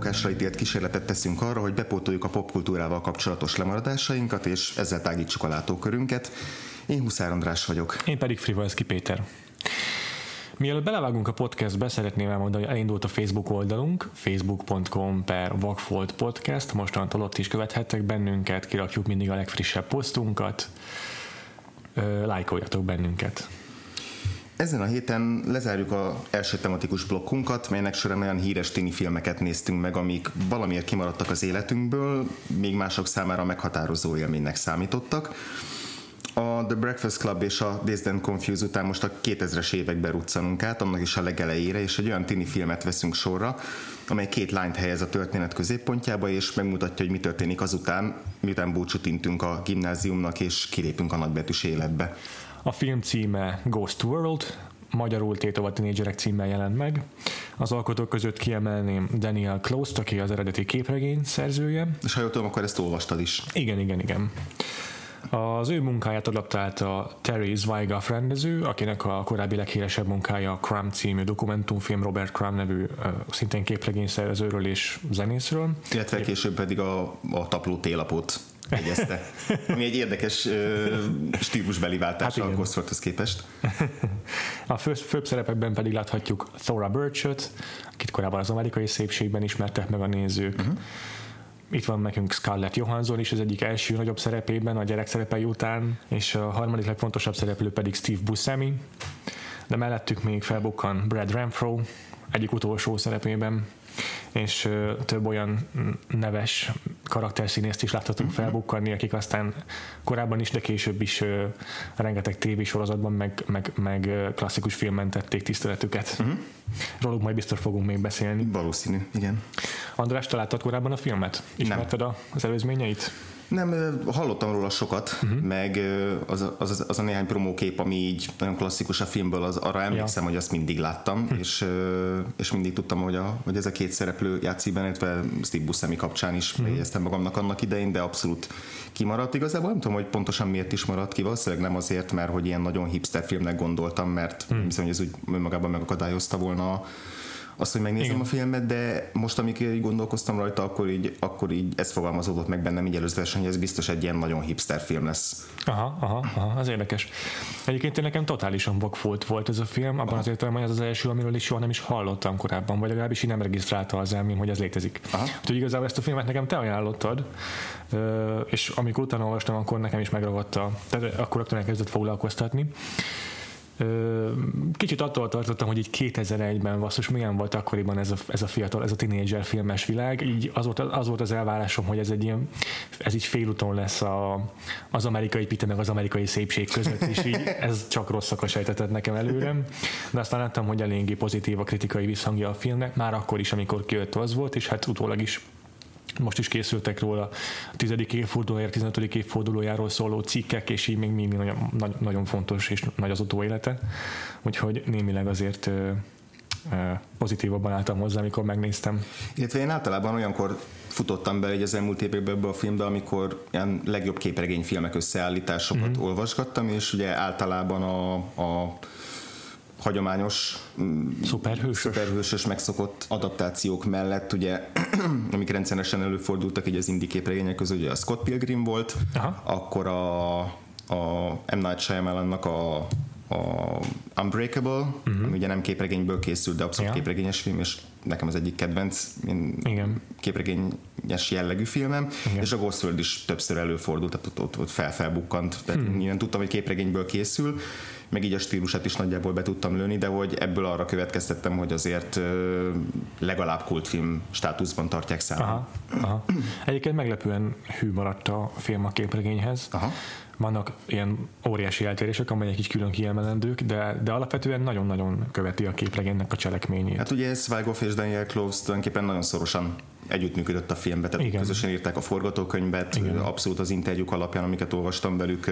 bukásra ítélt kísérletet teszünk arra, hogy bepótoljuk a popkultúrával kapcsolatos lemaradásainkat, és ezzel tágítsuk a látókörünket. Én Huszár András vagyok. Én pedig Frivalszki Péter. Mielőtt belevágunk a podcastbe, szeretném elmondani, hogy elindult a Facebook oldalunk, facebook.com per Vagfolt Podcast, mostantól ott is követhettek bennünket, kirakjuk mindig a legfrissebb posztunkat, lájkoljatok bennünket. Ezen a héten lezárjuk a első tematikus blokkunkat, melynek során olyan híres tini filmeket néztünk meg, amik valamiért kimaradtak az életünkből, még mások számára meghatározó élménynek számítottak. A The Breakfast Club és a Dazed and Confused után most a 2000-es évekbe ruccanunk át, annak is a legelejére, és egy olyan tini filmet veszünk sorra, amely két lányt helyez a történet középpontjába, és megmutatja, hogy mi történik azután, miután búcsút intünk a gimnáziumnak, és kilépünk a nagybetűs életbe. A film címe Ghost World, magyarul Tétova Tínédzserek címmel jelent meg. Az alkotók között kiemelném Daniel Close-t, aki az eredeti képregény szerzője. És ha jól tudom, akkor ezt olvastad is. Igen, igen, igen. Az ő munkáját adaptálta Terry Zweigaf rendező, akinek a korábbi leghíresebb munkája a Crumb című dokumentumfilm Robert Crumb nevű szintén képregényszerzőről és zenészről. Illetve később pedig a, a tapló télapot jegyezte. Ami egy érdekes stílusbeli váltás hát a Ghostworldhoz képest. a fő, főbb szerepekben pedig láthatjuk Thora Birchot, akit korábban az amerikai szépségben ismertek meg a nézők. Uh-huh. Itt van nekünk Scarlett Johansson is az egyik első nagyobb szerepében a gyerek szerepei után, és a harmadik legfontosabb szereplő pedig Steve Buscemi, de mellettük még felbukkan Brad Renfro, egyik utolsó szerepében, és több olyan neves karakterszínészt is láthatunk uh-huh. felbukkanni, akik aztán korábban is, de később is rengeteg tévésorozatban, meg, meg, meg klasszikus filmben tették tiszteletüket. Uh-huh. Róluk majd biztos fogunk még beszélni. Valószínű, igen. András, te láttad korábban a filmet? Ismerted Nem. az előzményeit? Nem, hallottam róla sokat, uh-huh. meg az, az, az a néhány promókép, ami így nagyon klasszikus a filmből, az, arra emlékszem, ja. hogy azt mindig láttam, uh-huh. és, és mindig tudtam, hogy, a, hogy ez a két szereplő játszik benne, illetve Steve Buscemi kapcsán is uh-huh. jegyeztem magamnak annak idején, de abszolút kimaradt. Igazából nem tudom, hogy pontosan miért is maradt ki, valószínűleg nem azért, mert hogy ilyen nagyon hipster filmnek gondoltam, mert uh-huh. hiszem, hogy ez úgy önmagában megakadályozta volna a azt, hogy megnézem Igen. a filmet, de most, amikor így gondolkoztam rajta, akkor így, akkor így ez fogalmazódott meg bennem így előzetesen, hogy ez biztos egy ilyen nagyon hipster film lesz. Aha, aha, aha az érdekes. Egyébként én nekem totálisan vakfolt volt ez a film, abban aha. az értelemben, hogy ez az első, amiről is soha nem is hallottam korábban, vagy legalábbis így nem regisztrálta az elmém, hogy ez létezik. Aha. Úgyhogy igazából ezt a filmet nekem te ajánlottad, és amikor utána olvastam, akkor nekem is megragadta, tehát akkor rögtön elkezdett foglalkoztatni. Kicsit attól tartottam, hogy így 2001-ben basszus milyen volt akkoriban ez a, ez a fiatal, ez a tinédzser filmes világ, így az volt, az volt az elvárásom, hogy ez egy ilyen, ez így félúton lesz a, az amerikai pite meg az amerikai szépség között, és így ez csak rosszakat sejtetett nekem előrem, de aztán láttam, hogy eléggé pozitív a kritikai visszhangja a filmnek, már akkor is, amikor kijött az volt, és hát utólag is most is készültek róla a tizedik évfordulójáról, 15. évfordulójáról szóló cikkek, és így még mindig nagyon, nagyon fontos és nagy az utóélete. Úgyhogy némileg azért pozitívabban álltam hozzá, amikor megnéztem. Illetve én általában olyankor futottam be egy az elmúlt években ebbe a filmbe, amikor ilyen legjobb képregényfilmek összeállításokat mm-hmm. olvasgattam, és ugye általában a, a hagyományos mm, szuperhősös. szuperhősös megszokott adaptációk mellett, ugye, amik rendszeresen előfordultak így az indie képregények közül, ugye a Scott Pilgrim volt, Aha. akkor a, a M. Night Shyamalannak a a Unbreakable, uh-huh. ami ugye nem képregényből készült, de abszolút ja. képregényes film, és nekem az egyik kedvenc Igen. képregényes jellegű filmem, Igen. és a Ghost World is többször előfordult, tehát ott, ott, ott felfelbukkant, tehát hmm. én tudtam, hogy képregényből készül, meg így a stílusát is nagyjából be tudtam lőni, de hogy ebből arra következtettem, hogy azért legalább kultfilm státuszban tartják számon. Aha, aha. Egyébként meglepően hű maradt a film a képregényhez. Aha vannak ilyen óriási eltérések, amelyek így külön kiemelendők, de, de alapvetően nagyon-nagyon követi a képregénynek a cselekményét. Hát ugye Zweighoff és Daniel Close tulajdonképpen nagyon szorosan együttműködött a filmbe, tehát Igen. közösen írták a forgatókönyvet, Igen. abszolút az interjúk alapján, amiket olvastam velük,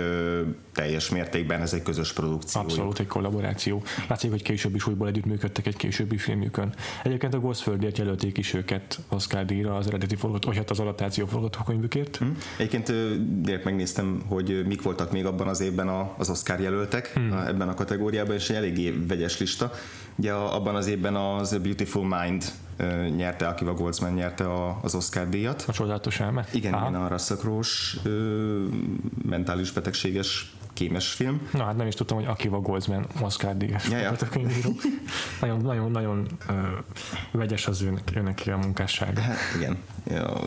teljes mértékben ez egy közös produkció. Abszolút egy kollaboráció. Látszik, hogy később is újból együttműködtek egy későbbi filmjükön. Egyébként a Ghostföldért jelölték is őket Oscar díjra az eredeti forgató, vagy hát az adaptáció forgatókönyvükért. Hmm. Egyébként direkt megnéztem, hogy mik voltak még abban az évben az Oscar jelöltek hmm. ebben a kategóriában, és egy eléggé vegyes lista. Ugye abban az évben az A Beautiful Mind nyerte, akivel Goldsman nyerte a, az Oscar díjat. A csodálatos elme? Igen, Aha. igen, a Russell mentális betegséges kémes film. Na hát nem is tudtam, hogy Akiva Goldsman Oscar díjas ja, ja. nagyon, nagyon, nagyon uh, vegyes az ő, ő neki a munkássága. Hát, igen. Ja,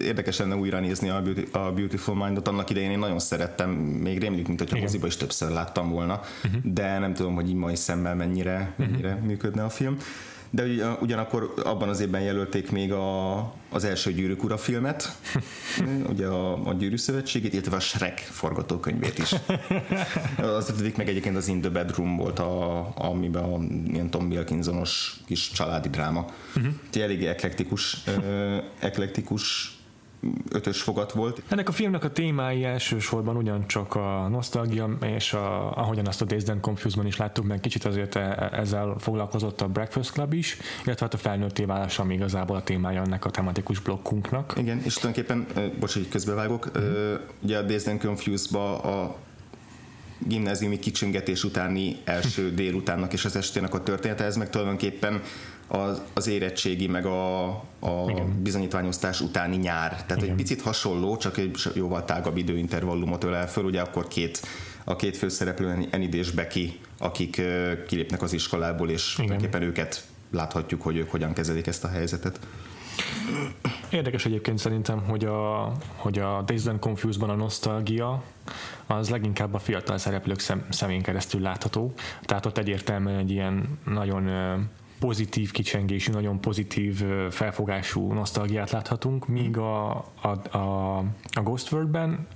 érdekes lenne újra nézni a, Beauty, a Beautiful Mindot. Annak idején én nagyon szerettem, még rémlik, mint hogyha moziba is többször láttam volna, uh-huh. de nem tudom, hogy így mai szemmel mennyire, mennyire uh-huh. működne a film de ugyanakkor abban az évben jelölték még a, az első Gyűrűk Ura filmet, ugye a, a Gyűrű Szövetségét, illetve a Shrek forgatókönyvét is. Az ötödik meg egyébként az In the Bedroom volt, a, amiben a ilyen Tom Wilkinsonos kis családi dráma. Uh-huh. Elég eklektikus, eklektikus ötös fogat volt. Ennek a filmnek a témái elsősorban ugyancsak a nosztalgia, és a, ahogyan azt a Days Done Confuse-ban is láttuk, meg kicsit azért e, ezzel foglalkozott a Breakfast Club is, illetve hát a felnőtté válás, ami igazából a témája ennek a tematikus blokkunknak. Igen, és tulajdonképpen, bocs, hogy közbevágok, mm-hmm. ugye a Days Done Confuse-ba a gimnáziumi kicsingetés utáni első délutánnak és az estének a története, ez meg tulajdonképpen az, az érettségi, meg a, a bizonyítványosztás utáni nyár. Tehát Igen. egy picit hasonló, csak egy jóval tágabb időintervallumot ölel föl, ugye akkor két a két főszereplő, Enid és Becky, akik kilépnek az iskolából, és tulajdonképpen őket láthatjuk, hogy ők hogyan kezelik ezt a helyzetet. Érdekes egyébként szerintem, hogy a, hogy a Days Done Confused-ban a nosztalgia az leginkább a fiatal szereplők szem, szemén keresztül látható. Tehát ott egyértelműen egy ilyen nagyon pozitív kicsengésű, nagyon pozitív felfogású nosztalgiát láthatunk, míg a, a, a, a Ghost World-ben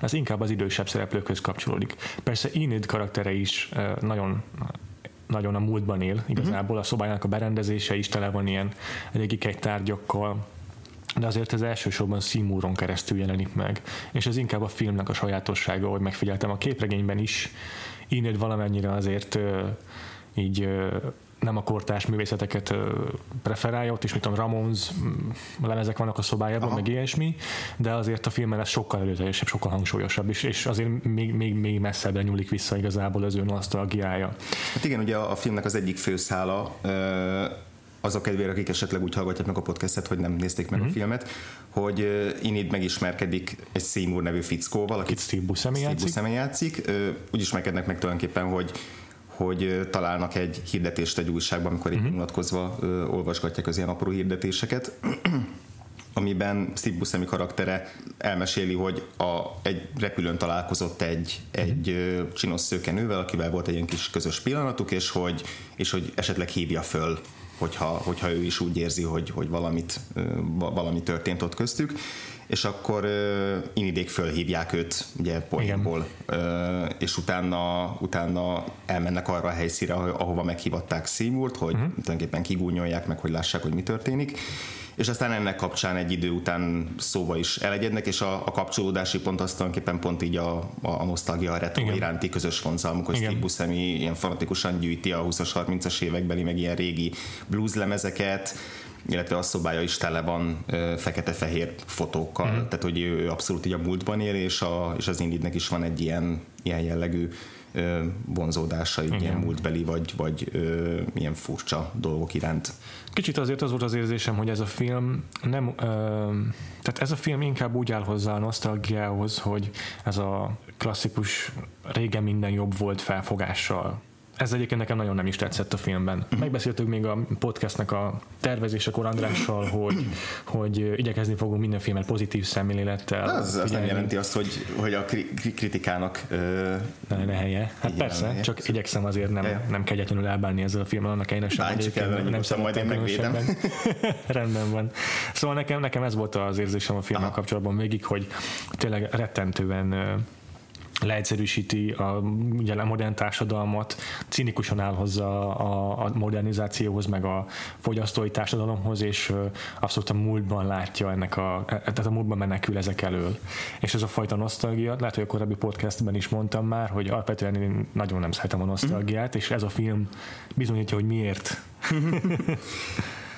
ez inkább az idősebb szereplőkhöz kapcsolódik. Persze Enid karaktere is nagyon nagyon a múltban él. Igazából, a szobájának a berendezése is tele van ilyen régi tárgyakkal, de azért ez elsősorban Seymouron keresztül jelenik meg, és ez inkább a filmnek a sajátossága, hogy megfigyeltem a képregényben is, Enid valamennyire azért így nem a kortárs művészeteket preferálja, ott is, mit tudom, Ramones lemezek vannak a szobájában, Aha. meg ilyesmi, de azért a filmben ez sokkal előteljesebb, sokkal hangsúlyosabb, és, és azért még, még, még messzebbre nyúlik vissza igazából az ő nosztalgiája. Hát igen, ugye a filmnek az egyik főszála azok kedvére, akik esetleg úgy hallgatják meg a podcastet, hogy nem nézték meg mm-hmm. a mhm. filmet, hogy Inid megismerkedik egy Seymour nevű fickóval, akit Steve Buscemi játszik. játszik. Úgy ismerkednek meg tulajdonképpen, hogy hogy találnak egy hirdetést egy újságban, amikor uh-huh. unatkozva olvasgatják az ilyen apró hirdetéseket amiben Steve Buscemi karaktere elmeséli, hogy a, egy repülőn találkozott egy, egy uh, csinos szőkenővel, akivel volt egy ilyen kis közös pillanatuk, és hogy, és hogy esetleg hívja föl hogyha, hogyha ő is úgy érzi, hogy, hogy valamit, valami történt ott köztük. És akkor uh, inidék fölhívják őt, ugye poénból, uh, és utána, utána elmennek arra a helyszíre, ahova meghívatták Seymour-t, hogy uh-huh. tulajdonképpen kigúnyolják meg, hogy lássák, hogy mi történik és aztán ennek kapcsán egy idő után szóba is elegyednek, és a, a kapcsolódási pont azt tulajdonképpen pont így a, a nosztalgia, a retro Igen. iránti közös vonzalmuk, hogy Steve Buscemi ilyen fanatikusan gyűjti a 20-as, 30-as évekbeli, meg ilyen régi blues lemezeket, illetve a szobája is tele van fekete-fehér fotókkal, mm. tehát hogy ő abszolút így a múltban él, és, a, és az Indidnek is van egy ilyen, ilyen jellegű vonzódása, Igen. ilyen múltbeli, vagy, vagy ö, ilyen furcsa dolgok iránt. Kicsit azért az volt az érzésem, hogy ez a film nem, ö, tehát ez a film inkább úgy áll hozzá a nosztalgiához, hogy ez a klasszikus régen minden jobb volt felfogással ez egyébként nekem nagyon nem is tetszett a filmben. Megbeszéltük még a podcastnek a tervezésekor Andrással, hogy, hogy igyekezni fogunk minden filmet pozitív szemlélettel. Az, az nem jelenti azt, hogy, hogy a kritikának ö, ne, ne helye. Hát persze, helye. csak igyekszem azért nem, ja. nem kegyetlenül elbánni ezzel a filmmel, annak ellenére sem. Báncsuk el, nem, nem majd én megvédem. Rendben van. Szóval nekem, nekem ez volt az érzésem a filmmel kapcsolatban végig, hogy tényleg rettentően leegyszerűsíti a, ugye a modern társadalmat, cinikusan áll hozzá a, a modernizációhoz, meg a fogyasztói társadalomhoz, és abszolút a múltban látja ennek a, e, tehát a múltban menekül ezek elől. És ez a fajta nosztalgia, lehet, hogy a korábbi podcastben is mondtam már, hogy alapvetően én nagyon nem szeretem a nosztalgiát, és ez a film bizonyítja, hogy miért.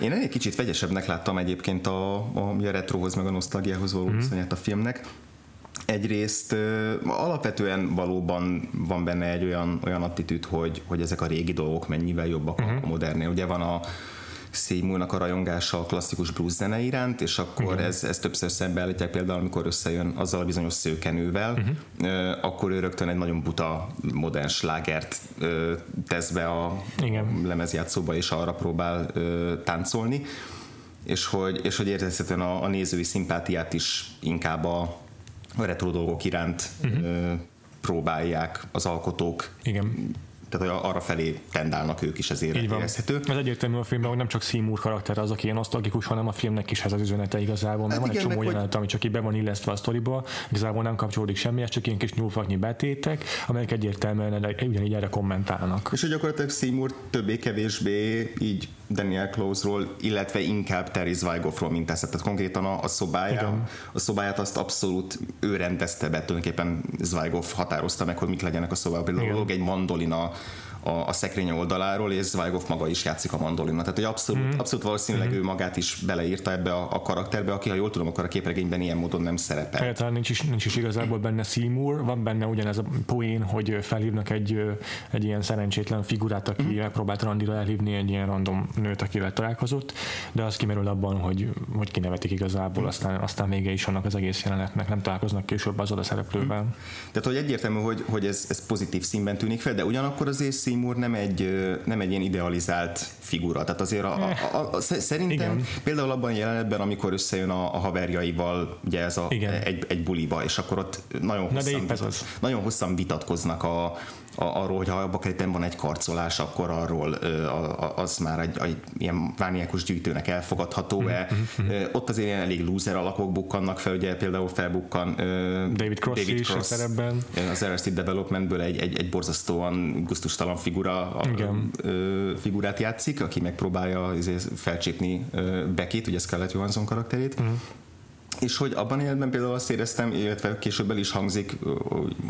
Én egy kicsit vegyesebbnek láttam egyébként a, a, a retrohoz, meg a nosztalgiához való mm-hmm. viszonyát a filmnek egyrészt alapvetően valóban van benne egy olyan, olyan attitűd, hogy, hogy ezek a régi dolgok mennyivel jobbak uh-huh. a modernnél. Ugye van a Seymournak a rajongása a klasszikus blues zene iránt, és akkor uh-huh. ez, ez többször szembeállítják például, amikor összejön azzal a bizonyos szőkenővel, uh-huh. akkor ő rögtön egy nagyon buta modern slágert tesz be a Igen. lemezjátszóba, és arra próbál táncolni és hogy, és hogy érezhetően a, a nézői szimpátiát is inkább a, a retro dolgok iránt uh-huh. próbálják az alkotók Igen tehát arra felé tendálnak ők is, ezért Így van. érezhető. Ez egyértelmű a filmben, hogy nem csak Seymour karakter az, aki ilyen nosztalgikus, hanem a filmnek is ez az üzenete igazából, mert hát van igen, egy csomó jelenet, hogy... ami csak így be van illesztve a sztoriba, igazából nem kapcsolódik semmi, csak ilyen kis nyúlfatnyi betétek, amelyek egyértelműen ugyanígy erre kommentálnak. És hogy gyakorlatilag Seymour többé-kevésbé így Daniel Close-ról, illetve inkább Terry Zweigoffról mintáztat. Tehát konkrétan a, a szobája, Igen. a szobáját azt abszolút ő rendezte be, tulajdonképpen Zweigoff határozta meg, hogy mik legyenek a szobában. Például egy mandolina a, a szekrény oldaláról, és Zweigov maga is játszik a mandolina. Tehát, hogy abszolút, mm. abszolút valószínűleg mm. ő magát is beleírta ebbe a, a karakterbe, aki, ha jól tudom, akkor a képregényben ilyen módon nem szerepel. Egyáltalán nincs is, nincs is igazából benne Seymour, van benne ugyanez a poén, hogy felhívnak egy, egy ilyen szerencsétlen figurát, aki mm. megpróbált randira elhívni egy ilyen random nőt, akivel találkozott, de az kimerül abban, hogy, hogy kinevetik igazából, mm. aztán, aztán vége is annak az egész jelenetnek, nem találkoznak később az oda szereplővel. Mm. Tehát, hogy egyértelmű, hogy, hogy ez, ez pozitív színben tűnik fel, de ugyanakkor azért Seymour nem egy, nem egy ilyen idealizált figura. Tehát azért a, a, a, a, szerintem Igen. például abban a jelenetben, amikor összejön a, a haverjaival, ugye ez a, egy, egy buliba, és akkor ott nagyon hosszan, Na nagyon hosszan vitatkoznak a, arról, hogy ha abban a van egy karcolás, akkor arról az már egy, egy ilyen vániákus gyűjtőnek elfogadható-e. Mm-hmm. Ott azért ilyen elég loser alakok bukkannak fel, ugye például felbukkan David Cross, David Cross is szerepben. Az Arrested Developmentből egy, egy, egy borzasztóan gusztustalan figura, Igen. figurát játszik, aki megpróbálja felcsépni Beckit, ugye Scarlett Johansson karakterét. Mm és hogy abban életben például azt éreztem, illetve később el is hangzik,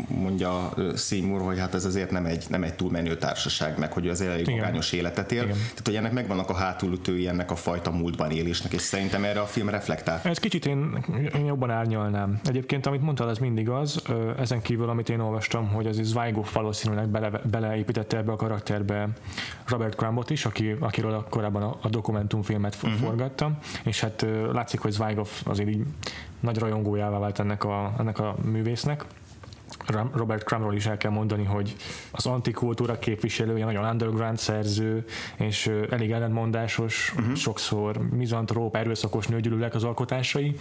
mondja Seymour, hogy hát ez azért nem egy, nem egy túl menő társaság, meg hogy az elég magányos életet él. Igen. Tehát, hogy ennek megvannak a hátulütői ennek a fajta múltban élésnek, és szerintem erre a film reflektál. Ez kicsit én, én jobban árnyalnám. Egyébként, amit mondtad, az mindig az, ezen kívül, amit én olvastam, hogy az Zweighoff valószínűleg bele, beleépítette ebbe a karakterbe Robert Crumb-ot is, aki, akiről korábban a, a dokumentumfilmet uh-huh. forgattam, és hát látszik, hogy Zweighoff azért így nagy rajongójává vált ennek a, ennek a művésznek. Robert Crumról is el kell mondani, hogy az antikultúra képviselője, nagyon underground szerző, és elég ellentmondásos, uh-huh. sokszor mizantróp, erőszakos nőgyűlölek az alkotásai,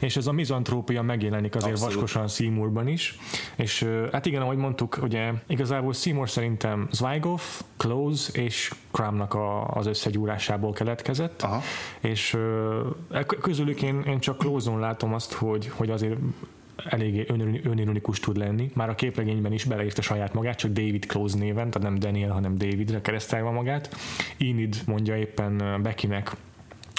és ez a mizantrópia megjelenik azért Abszolút. vaskosan Seymourban is, és hát igen, ahogy mondtuk, ugye igazából Seymour szerintem Zweigoff, Close és Crumnak a, az összegyúrásából keletkezett, Aha. és e közülük én, én csak Close-on látom azt, hogy, hogy azért eléggé önironikus tud lenni. Már a képregényben is beleírta saját magát, csak David Close néven, tehát nem Daniel, hanem Davidre keresztelve magát. Enid mondja éppen Beckynek,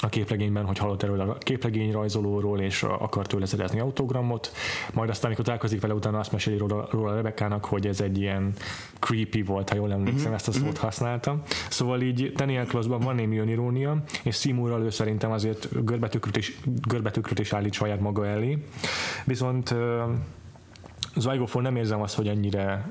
a képregényben, hogy hallott erről a képregény rajzolóról, és akar tőle szerezni autogramot, majd aztán, amikor találkozik vele, utána azt meséli róla, róla Rebecca-nak, hogy ez egy ilyen creepy volt, ha jól emlékszem, uh-huh. ezt a szót uh-huh. használta. Szóval így Daniel Klossban van némi önirónia, és Seymour ő szerintem azért görbetükröt is, görbetükröt is állít saját maga elé. Viszont Zygoffon nem érzem azt, hogy ennyire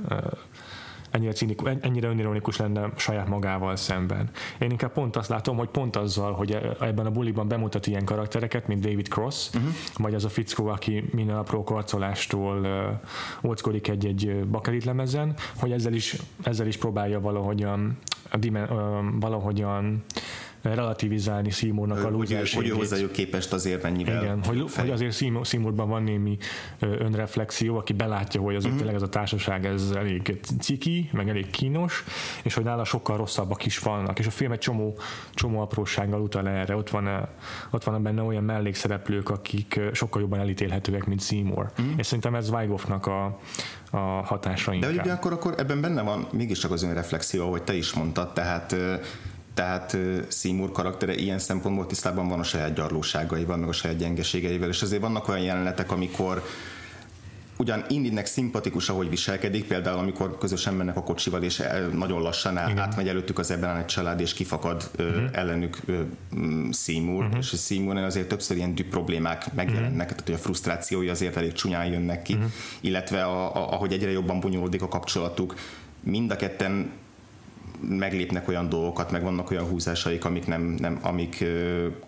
ennyire, cinikus, ennyire önironikus lenne saját magával szemben. Én inkább pont azt látom, hogy pont azzal, hogy e- ebben a buliban bemutat ilyen karaktereket, mint David Cross, uh-huh. vagy az a fickó, aki minden apró karcolástól uh, óckodik egy-egy bakelit lemezen, hogy ezzel is, ezzel is próbálja valahogyan, uh, valahogyan relativizálni Seymournak a lúzerségét. Hogy hozzájuk képest azért mennyivel Igen, hogy, hogy azért Seymourban van némi önreflexió, aki belátja, hogy azért uh-huh. tényleg ez a társaság ez elég ciki, meg elég kínos, és hogy nála sokkal rosszabbak is vannak, és a film egy csomó, csomó aprósággal utal erre, ott van, ott van benne olyan mellékszereplők, akik sokkal jobban elítélhetőek, mint Seymour. Uh-huh. És szerintem ez Weigoffnak a, a hatása inkább. De ugyanakkor akkor ebben benne van mégiscsak az önreflexió, ahogy te is mondtad, tehát tehát Seymour karaktere ilyen szempontból tisztában van a saját gyarlóságaival, meg a saját gyengeségeivel, és azért vannak olyan jelenetek, amikor ugyan Indinek szimpatikus, ahogy viselkedik, például amikor közösen mennek a kocsival, és nagyon lassan el, átmegy előttük az ebben egy család, és kifakad uh-huh. ellenük Seymour, uh-huh. és Seymour azért többször ilyen problémák megjelennek, uh-huh. tehát hogy a frusztrációi azért elég csúnyán jönnek ki, uh-huh. illetve a, a, ahogy egyre jobban bonyolódik a kapcsolatuk, mind a ketten meglépnek olyan dolgokat, meg vannak olyan húzásaik, amik, nem, nem, amik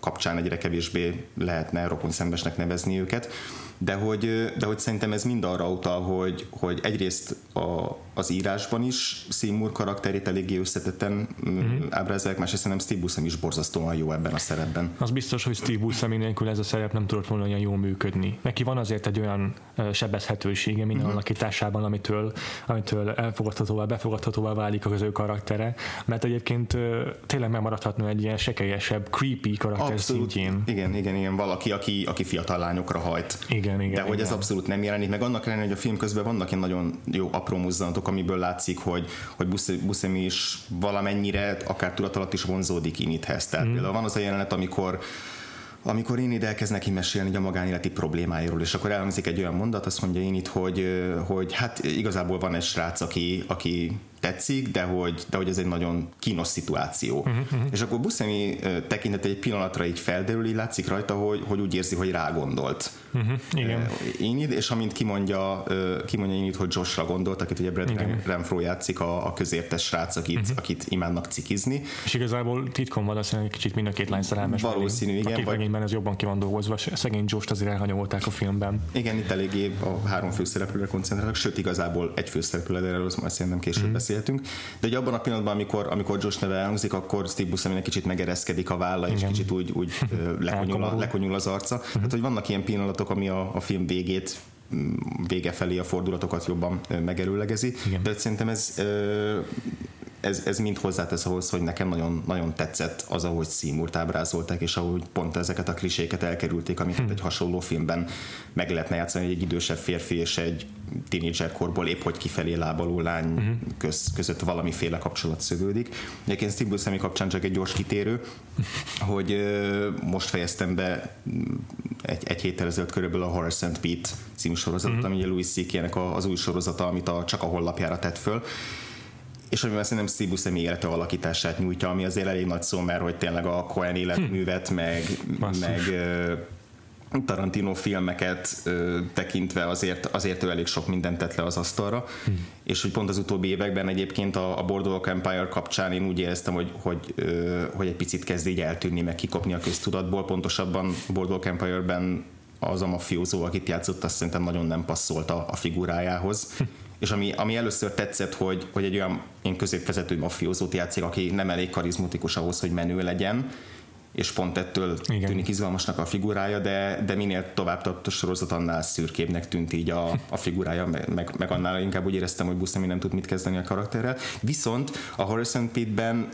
kapcsán egyre kevésbé lehetne rokon szembesnek nevezni őket de hogy, de hogy szerintem ez mind arra utal, hogy, hogy egyrészt a, az írásban is Seymour karakterét eléggé összetetten mm-hmm. ábrázolják, másrészt szerintem Steve Buscemi is borzasztóan jó ebben a szerepben. Az biztos, hogy Steve Buscemi nélkül ez a szerep nem tudott volna olyan jól működni. Neki van azért egy olyan sebezhetősége minden mm-hmm. alakításában, amitől, amitől elfogadhatóvá, befogadhatóvá válik az ő karaktere, mert egyébként tényleg megmaradhatna egy ilyen sekelyesebb, creepy karakter Abszolút. szintjén. Igen, igen, igen, valaki, aki, aki fiatal lányokra hajt. Igen igen, igen. De hogy igen. ez abszolút nem jelenik meg. Annak ellenére, hogy a film közben vannak ilyen nagyon jó apró mozzanatok, amiből látszik, hogy, hogy Buscemi is valamennyire, akár tudat alatt is vonzódik Inithez. Tehát mm. például van az a jelenet, amikor amikor én ide elkezd neki mesélni a magánéleti problémáiról, és akkor elhangzik egy olyan mondat, azt mondja én itt, hogy, hogy hát igazából van egy srác, aki, aki tetszik, de hogy, de hogy ez egy nagyon kínos szituáció. Uh-huh, uh-huh. És akkor Buscemi tekintet egy pillanatra így felderül, így látszik rajta, hogy, hogy úgy érzi, hogy rá gondolt. Uh-huh, igen. Enid, és amint kimondja, kimondja Enid, hogy Joshra gondolt, akit ugye Brad igen. Renfro játszik, a, a közértes srác, akit, uh-huh. akit imádnak cikizni. És igazából titkon valószínűleg egy kicsit mind a két lány szerelmes. Valószínű, igen. A vagy... ez jobban ki van dolgozva, szegény Josh-t azért elhanyagolták a filmben. Igen, itt eléggé a három főszereplőre koncentrálnak, sőt igazából egy főszereplőre, de erről majd szerintem később uh-huh. Beszéltünk. De egy abban a pillanatban, amikor, amikor Josh neve elhangzik, akkor Steve Buscemi kicsit megereszkedik a válla, és Igen. kicsit úgy, úgy lekonyul, a, lekonyul az arca. Uh-huh. Tehát, hogy vannak ilyen pillanatok, ami a, a film végét vége felé a fordulatokat jobban megerőlegezi. Igen. De szerintem ez ez, ez mind hozzátesz ahhoz, hogy nekem nagyon, nagyon tetszett az, ahogy Seymour ábrázolták, és ahogy pont ezeket a kliséket elkerülték, amiket hmm. egy hasonló filmben meg lehetne játszani, egy idősebb férfi és egy tínédzserkorból épp hogy kifelé lábaló lány hmm. köz, között valamiféle kapcsolat szövődik. Egyébként Steve Buscemi kapcsán csak egy gyors kitérő, hogy most fejeztem be egy, egy héttel ezelőtt körülbelül a Horror St. Pete című sorozatot, hmm. ami ugye Louis C.K.-nek az új sorozata, amit a, csak a honlapjára tett föl és amivel szerintem Steve Buscemi élete alakítását nyújtja, ami azért elég nagy szó, mert hogy tényleg a Cohen életművet, hm. meg, meg Tarantino filmeket ö, tekintve azért, azért ő elég sok mindent tett le az asztalra, hm. és hogy pont az utóbbi években egyébként a, a Boardwalk Empire kapcsán én úgy éreztem, hogy, hogy, ö, hogy egy picit kezd így eltűnni, meg kikopni a köztudatból, pontosabban a Boardwalk Empire-ben az a mafiózó, akit játszott, azt szerintem nagyon nem passzolt a, a figurájához. Hm és ami, ami először tetszett, hogy, hogy egy olyan én középvezető mafiózót játszik, aki nem elég karizmatikus ahhoz, hogy menő legyen, és pont ettől Igen. tűnik izgalmasnak a figurája, de, de minél tovább tart a sorozat, annál szürkébbnek tűnt így a, a figurája, meg, meg annál inkább úgy éreztem, hogy Buscemi nem tud mit kezdeni a karakterrel. Viszont a Horizon Pete-ben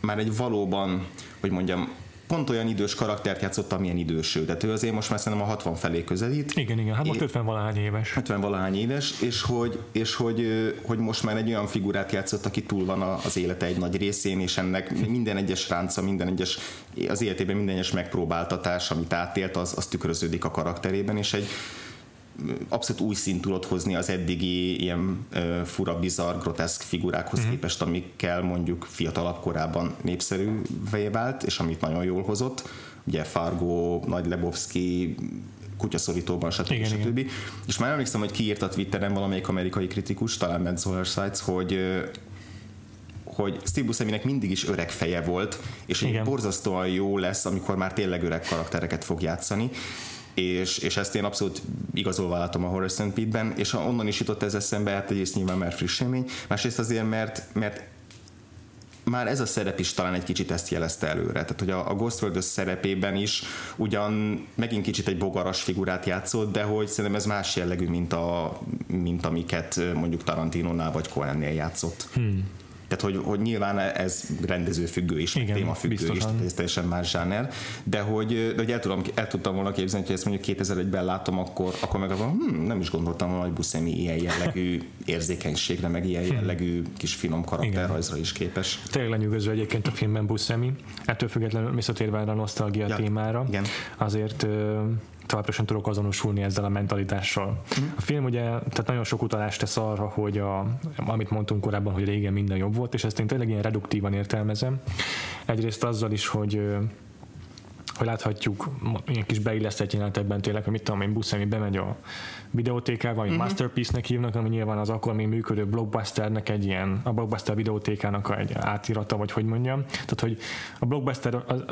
már egy valóban, hogy mondjam, pont olyan idős karaktert játszott, amilyen idős ő. Tehát ő azért most már szerintem a 60 felé közelít. Igen, igen, hát most 50 valahány éves. 50 valahány éves, és hogy, és hogy, hogy most már egy olyan figurát játszott, aki túl van az élete egy nagy részén, és ennek minden egyes ránca, minden egyes, az életében minden egyes megpróbáltatás, amit átélt, az, az tükröződik a karakterében, és egy, abszolút új szint tudott hozni az eddigi ilyen uh, fura, bizarr, groteszk figurákhoz uh-huh. képest, amikkel mondjuk fiatalabb korában népszerűvé vált, és amit nagyon jól hozott. Ugye Fargo, Nagy Lebowski, kutyaszorítóban, stb. Igen, stb. Igen. És már emlékszem, hogy kiírt a Twitteren valamelyik amerikai kritikus, talán Ben Sites, hogy hogy Steve Busceminek mindig is öreg feje volt, és hogy borzasztóan jó lesz, amikor már tényleg öreg karaktereket fog játszani, és, és ezt én abszolút igazolva látom a Horror St. Pete-ben, és onnan is jutott ez eszembe, hát egyrészt nyilván mert friss élmény, másrészt azért, mert, mert már ez a szerep is talán egy kicsit ezt jelezte előre. Tehát, hogy a, a Ghost World szerepében is ugyan megint kicsit egy bogaras figurát játszott, de hogy szerintem ez más jellegű, mint, a, mint amiket mondjuk Tarantinónál vagy Cohennél játszott. Hmm. Tehát, hogy, hogy nyilván ez rendezőfüggő is, Igen, témafüggő biztosan. is, tehát ez teljesen más zsáner, de hogy, de hogy el, tudom, el tudtam volna képzelni, hogy ezt mondjuk 2001-ben látom, akkor, akkor meg hm, nem is gondoltam volna, hogy Buscemi ilyen jellegű érzékenységre, meg ilyen jellegű kis finom karakterrajzra is képes. Tényleg lenyűgöző egyébként a filmben Buscemi. Ettől függetlenül visszatérve a nosztalgia ja, témára, igen. azért továbbra sem tudok azonosulni ezzel a mentalitással. Mm. A film ugye, tehát nagyon sok utalást tesz arra, hogy a, amit mondtunk korábban, hogy régen minden jobb volt, és ezt én tényleg ilyen reduktívan értelmezem. Egyrészt azzal is, hogy hogy láthatjuk ilyen kis beillesztett jelenetekben tényleg, hogy mit tudom én, busz, ami bemegy a videótékába, ami uh-huh. Masterpiece-nek hívnak, ami nyilván az akkor még működő blockbusternek egy ilyen, a blockbuster videótékának egy átirata, vagy hogy mondjam. Tehát, hogy a blockbuster az,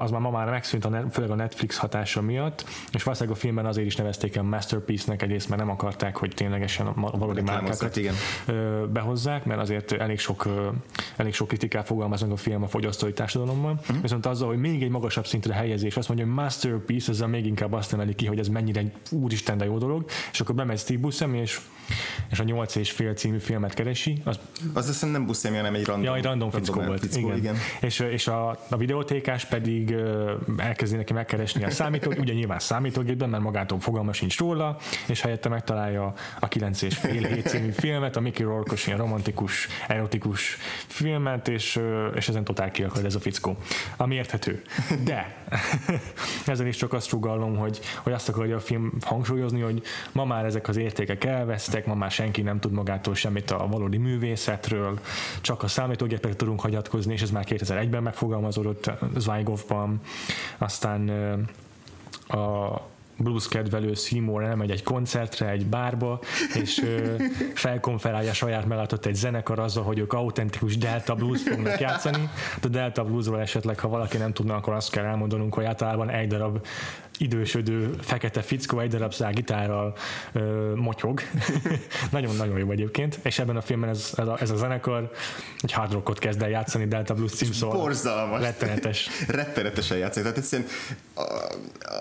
az már ma már megszűnt, a, főleg a Netflix hatása miatt, és valószínűleg a filmben azért is nevezték a Masterpiece-nek egyrészt, mert nem akarták, hogy ténylegesen a valódi márkákat igen. behozzák, mert azért elég sok, elég sok kritikát fogalmaznak a film a fogyasztói társadalomban. Uh-huh. Viszont azzal, hogy még egy magasabb szintre helyezés, azt mondja, hogy Masterpiece, ezzel még inkább azt emeli ki, hogy ez mennyire úristen de jó dolog, és akkor bemegy Steve Buscemi, és, és a 8 és fél című filmet keresi. Az, az azt nem Buscemi, hanem egy random, ja, egy random fickó volt. Fickó, igen. igen. És, és a, a videótékás pedig elkezdi neki megkeresni a számítógép, ugye nyilván számítógépben, mert magától fogalma sincs róla, és helyette megtalálja a 9 és fél hét című filmet, a Mickey rourke ilyen romantikus, erotikus filmet, és, és ezen totál kiakad ez a fickó. Ami érthető. De ezen is csak azt sugallom, hogy, hogy azt akarja a film hangsúlyozni, hogy ma már ezek az értékek elvesztek, ma már senki nem tud magától semmit a valódi művészetről, csak a számítógépek tudunk hagyatkozni, és ez már 2001-ben megfogalmazódott Zweigoffban, aztán a blues kedvelő Seymour elmegy egy koncertre, egy bárba, és felkonferálja saját megállított egy zenekar azzal, hogy ők autentikus Delta Blues fognak játszani. A Delta Bluesról esetleg, ha valaki nem tudna, akkor azt kell elmondanunk, hogy általában egy darab idősödő fekete fickó egy darab gitárral ö, motyog. Nagyon-nagyon jó egyébként. És ebben a filmben ez, ez, a, ez a zenekar egy hard rockot kezd el játszani, Delta Blues cím szól. Borzalmas. Rettenetes. Rettenetesen játszik. Tehát egyszerűen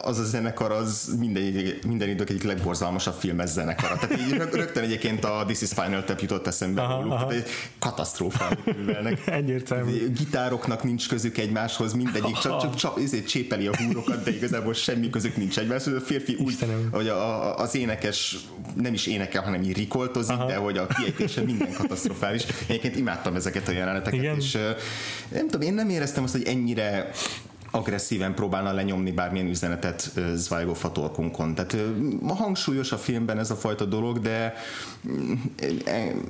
az a zenekar az minden, minden idők egyik legborzalmasabb filmes zenekara. Tehát így rögtön egyébként a This is Final Tap jutott eszembe aha, róluk. Aha. Tehát egy katasztrófát művelnek. Egyértelmű. Gitároknak nincs közük egymáshoz, mindegyik csak, csak, csak ezért csépeli a húrokat, de igazából semmi közük nincs egymáshoz. A férfi úgy, Istenem. hogy a, a, az énekes nem is énekel, hanem így rikoltozik, Aha. de hogy a kiejtése minden katasztrofális. Egyébként imádtam ezeket a jeleneteket, Igen. és nem tudom, én nem éreztem azt, hogy ennyire agresszíven próbálna lenyomni bármilyen üzenetet Zweighoff a torkunkon. Tehát hangsúlyos a filmben ez a fajta dolog, de mm,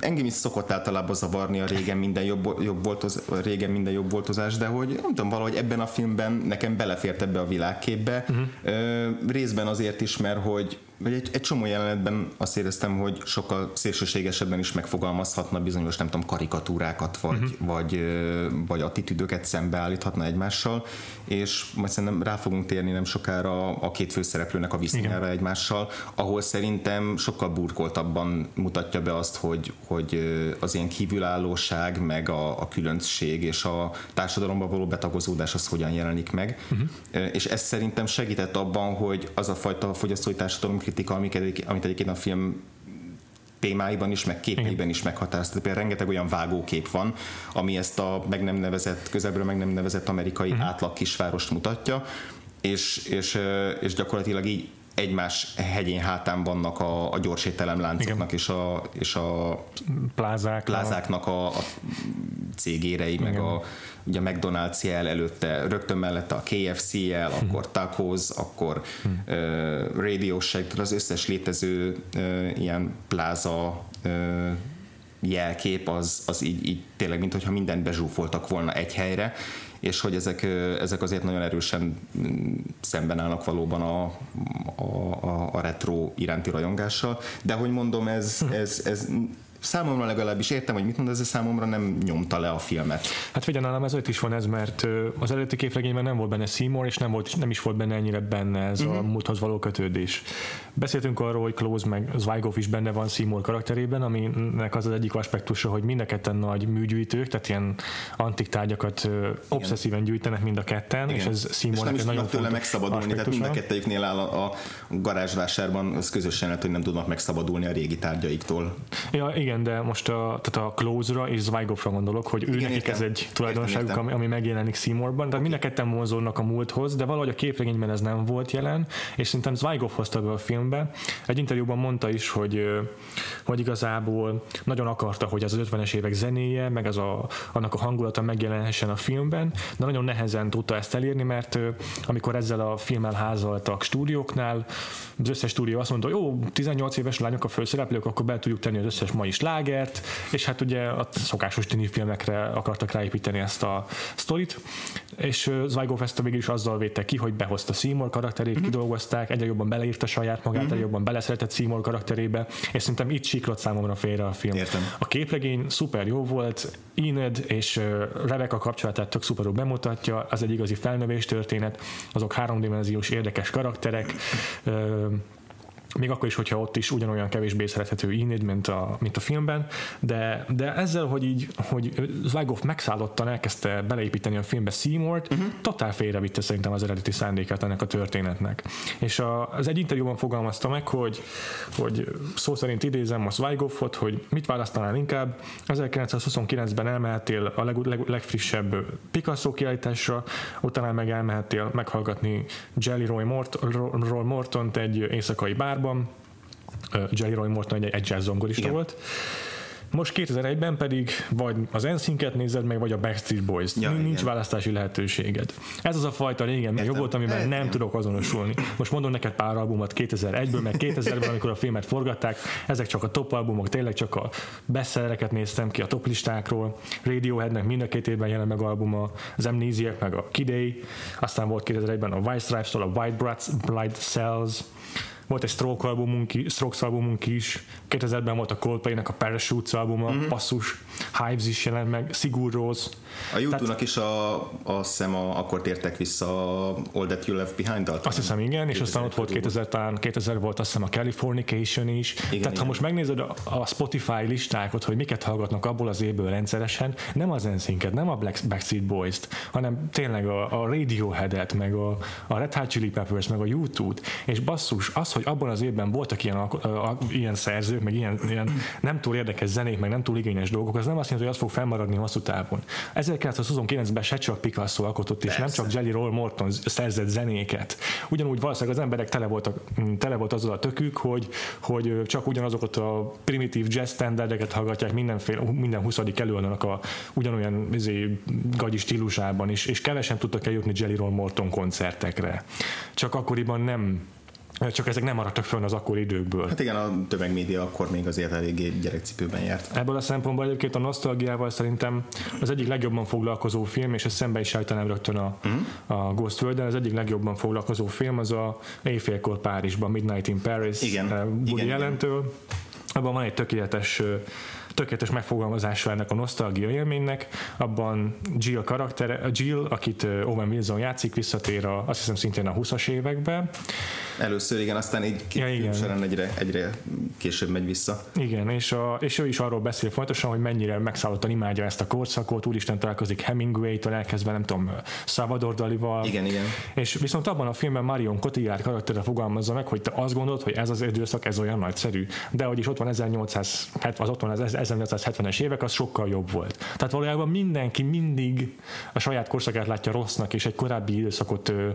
engem is szokott általában zavarni a régen minden jobb, jobb voltoz, régen minden jobb voltozás, de hogy nem tudom, valahogy ebben a filmben nekem belefért ebbe a világképbe. Uh-huh. Részben azért is, mert hogy vagy egy, egy csomó jelenetben azt éreztem, hogy sokkal szélsőségesebben is megfogalmazhatna bizonyos, nem tudom, karikatúrákat, vagy, uh-huh. vagy, vagy attitűdöket szembeállíthatna egymással, és majd szerintem rá fogunk térni nem sokára a két főszereplőnek a viszonyára egymással, ahol szerintem sokkal burkoltabban mutatja be azt, hogy, hogy az ilyen kívülállóság, meg a, a különbség és a társadalomba való betagozódás az hogyan jelenik meg, uh-huh. és ez szerintem segített abban, hogy az a fajta fogyasztói társadalom kritika, amit egyébként a film témáiban is, meg képeiben is meghatározta. Például rengeteg olyan vágókép van, ami ezt a meg nem nevezett, közelből meg nem nevezett amerikai uh-huh. átlag kisvárost mutatja, és, és, és gyakorlatilag így egymás hegyén hátán vannak a, a gyors láncoknak és a, és a Plázák, plázáknak a, a cégérei, Igen. meg a, ugye a McDonald's jel előtte, rögtön mellette a KFC jel, hm. akkor Tacos, akkor hm. uh, Radio Shack, az összes létező uh, ilyen pláza uh, jelkép az, az így, így tényleg, mintha mindent bezsúfoltak volna egy helyre, és hogy ezek, ezek azért nagyon erősen mm, szemben állnak valóban a, a, a retro iránti rajongással, de hogy mondom, ez, ez, ez számomra legalábbis értem, hogy mit mond, ez a számomra nem nyomta le a filmet. Hát figyelj, nálam ezért is van ez, mert az eredeti képregényben nem volt benne Seymour, és nem, volt, nem is volt benne ennyire benne ez uh-huh. a mhm. múlthoz való kötődés. Beszéltünk arról, hogy Close meg Zweighoff is benne van Seymour karakterében, aminek az az egyik aspektusa, hogy mind a ketten nagy műgyűjtők, tehát ilyen antik tárgyakat Igen. obszesszíven gyűjtenek mind a ketten, Igen. és ez Seymournak egy nagyon tőle megszabadulni, tehát mind a kettőjüknél áll a, a garázsvásárban, az közösen lehet, hogy nem tudnak megszabadulni a régi tárgyaiktól. Ja, igen, igen, de most a, tehát a Close-ra és Zweigoffra gondolok, hogy ő nekik ez egy tulajdonságuk, ami, ami megjelenik Seymourban. Tehát mind a ketten vonzódnak a múlthoz, de valahogy a képregényben ez nem volt jelen, és szerintem Zweigoff hozta be a filmbe. Egy interjúban mondta is, hogy, hogy igazából nagyon akarta, hogy az 50-es évek zenéje, meg az a, annak a hangulata megjelenhessen a filmben, de nagyon nehezen tudta ezt elérni, mert amikor ezzel a filmmel házaltak stúdióknál, az összes stúdió azt mondta, hogy jó, 18 éves lányok a főszereplők, akkor be tudjuk tenni az összes mai slágert, és hát ugye a szokásos tini filmekre akartak ráépíteni ezt a sztorit, és Zweigoff ezt végül is azzal védte ki, hogy behozta Seymour karakterét, mm-hmm. kidolgozták, egyre jobban beleírta saját magát, mm-hmm. egyre jobban beleszeretett Seymour karakterébe, és szerintem itt siklott számomra félre a film. Értem. A képregény szuper jó volt, Enid és Rebecca kapcsolatát tök szuperül bemutatja, az egy igazi felnövés történet, azok háromdimenziós érdekes karakterek, még akkor is, hogyha ott is ugyanolyan kevésbé szerethető Enid, mint a, mint a filmben, de, de ezzel, hogy így, hogy Zwygoff megszállottan elkezdte beleépíteni a filmbe Seymour-t, uh-huh. totál félrevitte szerintem az eredeti szándékát ennek a történetnek. És a, az egy interjúban fogalmazta meg, hogy, hogy szó szerint idézem a Zwygoffot, hogy mit választanál inkább, 1929-ben elmehetél a leg, leg, legfrissebb Picasso kiállításra, utána meg elmehetél meghallgatni Jelly Roy, Mort, Roy Morton egy éjszakai bár korában, Jerry Roy Morton egy, egy jazz zongorista volt, most 2001-ben pedig vagy az NSYNC-et nézed meg, vagy a Backstreet Boys-t. Ja, Nincs igen. választási lehetőséged. Ez az a fajta régen jobb volt, amiben Értem. nem tudok azonosulni. Most mondom neked pár albumot 2001-ből, meg 2000-ben, amikor a filmet forgatták, ezek csak a top albumok, tényleg csak a bestsellereket néztem ki a top listákról. Radioheadnek mind a két évben jelent meg albuma, az Amnesiac, meg a Kidday, aztán volt 2001-ben a White Stripes-tól a White Blood Cells, volt egy Stroke albumunk, Strokes albumunk is, 2000-ben volt a Coldplay-nek a Parachutes albuma, uh-huh. Passzus, Hives is jelent meg, Sigur Rose. A YouTube-nak is a, a szem a, akkor tértek vissza a All That You Left Behind Azt hiszem igen, és aztán ott volt 2000, talán 2000 volt azt hiszem a Californication is. Igen, Tehát igen. ha most megnézed a, a Spotify listákat, hogy miket hallgatnak abból az évből rendszeresen, nem az nszync nem a Black, Backstreet Boys-t, hanem tényleg a, a Radiohead-et, meg a, a Red Hot Chili Peppers, meg a YouTube-t, és basszus, az, hogy abban az évben voltak ilyen, a, a, ilyen szerzők, meg ilyen, ilyen nem túl érdekes zenék, meg nem túl igényes dolgok, az nem azt jelenti, hogy az fog fennmaradni hosszú távon. 1929-ben se csak Picasso alkotott, és nem csak Jelly Roll Morton szerzett zenéket. Ugyanúgy valószínűleg az emberek tele, voltak, tele volt azzal a tökük, hogy, hogy csak ugyanazokat a primitív jazz standardeket hallgatják mindenféle, minden 20. előadónak a ugyanolyan izé, gagyi stílusában is, és kevesen tudtak eljutni Jelly Roll Morton koncertekre. Csak akkoriban nem csak ezek nem maradtak fönn az akkori időkből. Hát igen, a tömegmédia akkor még azért eléggé gyerekcipőben járt. Ebből a szempontból egyébként a nosztalgiával szerintem az egyik legjobban foglalkozó film, és ezt szembe is állítanám rögtön a, uh-huh. a Ghost world az egyik legjobban foglalkozó film az a Éjfélkor Párizsban, Midnight in Paris, igen, Woody igen, jelentől. Igen. Abban van egy tökéletes tökéletes megfogalmazása ennek a nosztalgia élménynek. Abban Jill karaktere, Jill, akit Owen Wilson játszik, visszatér a, azt hiszem szintén a 20-as évekbe. Először igen, aztán egy ja, igen. során egyre, egyre később megy vissza. Igen, és, a, és ő is arról beszél fontosan, hogy mennyire megszállottan imádja ezt a korszakot, úristen találkozik Hemingway-től elkezdve, nem tudom, Salvador Dalival. Igen, igen. És viszont abban a filmben Marion Cotillard karaktere fogalmazza meg, hogy te azt gondolod, hogy ez az időszak, ez olyan nagyszerű, de hogy is ott van 1870, az ott van az 1970-es évek, az sokkal jobb volt. Tehát valójában mindenki mindig a saját korszakát látja rossznak, és egy korábbi időszakot ö,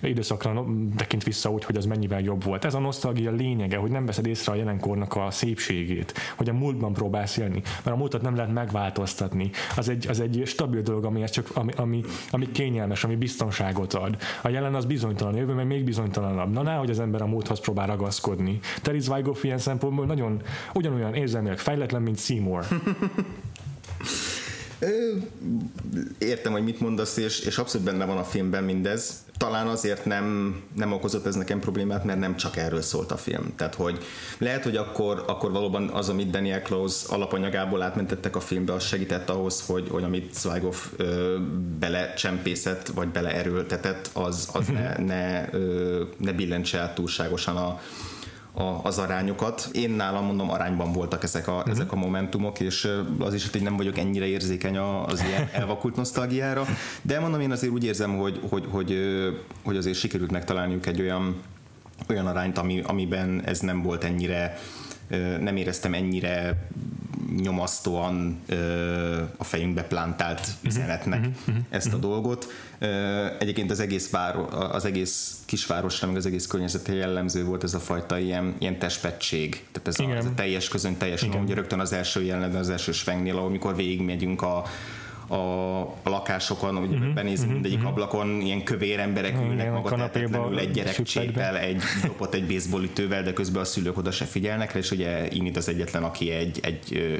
időszakra tekint vissza úgy, hogy az mennyivel jobb volt. Ez a nosztalgia lényege, hogy nem veszed észre a jelenkornak a szépségét, hogy a múltban próbálsz élni, mert a múltat nem lehet megváltoztatni. Az egy, az egy stabil dolog, ami, csak, ami, ami, ami kényelmes, ami biztonságot ad. A jelen az bizonytalan, a jövő még bizonytalanabb. Na, hogy az ember a múlthoz próbál ragaszkodni. Terry Zweighoff ilyen szempontból nagyon ugyanolyan érzelmileg fejletlen, mint Seymour. Értem, hogy mit mondasz, és, és abszolút benne van a filmben mindez. Talán azért nem, nem okozott ez nekem problémát, mert nem csak erről szólt a film. Tehát, hogy lehet, hogy akkor, akkor valóban az, amit Daniel Close alapanyagából átmentettek a filmbe, az segített ahhoz, hogy, hogy amit Zweighoff ö, belecsempészett, vagy beleerőltetett, az, az ne, ne, ö, ne billentse át túlságosan a, a, az arányokat. Én nálam mondom arányban voltak ezek a, uh-huh. ezek a momentumok, és az is, hogy nem vagyok ennyire érzékeny az ilyen elvakult nosztalgiára, de mondom, én azért úgy érzem, hogy, hogy, hogy, hogy azért sikerült megtalálniuk egy olyan olyan arányt, ami, amiben ez nem volt ennyire nem éreztem ennyire nyomasztóan a fejünkbe plantált mhm. üzenetnek uh-huh, uh-huh, ezt a dolgot. Egyébként az egész, váro, az egész kisvárosra, meg az egész környezete jellemző volt ez a fajta ilyen, ilyen testpettség. Tehát ez a, ez a teljes közön, teljesen, ugye rögtön az első jelenetben, az első svengnél, amikor végigmegyünk a, a, a lakásokon, hogy uh-huh, benézünk uh-huh, mindegyik uh-huh. ablakon, ilyen kövér emberek ülnek maga egy gyerekcséppel, egy dobott egy baseballütővel, de közben a szülők oda se figyelnek rá, és ugye Init az egyetlen, aki egy, egy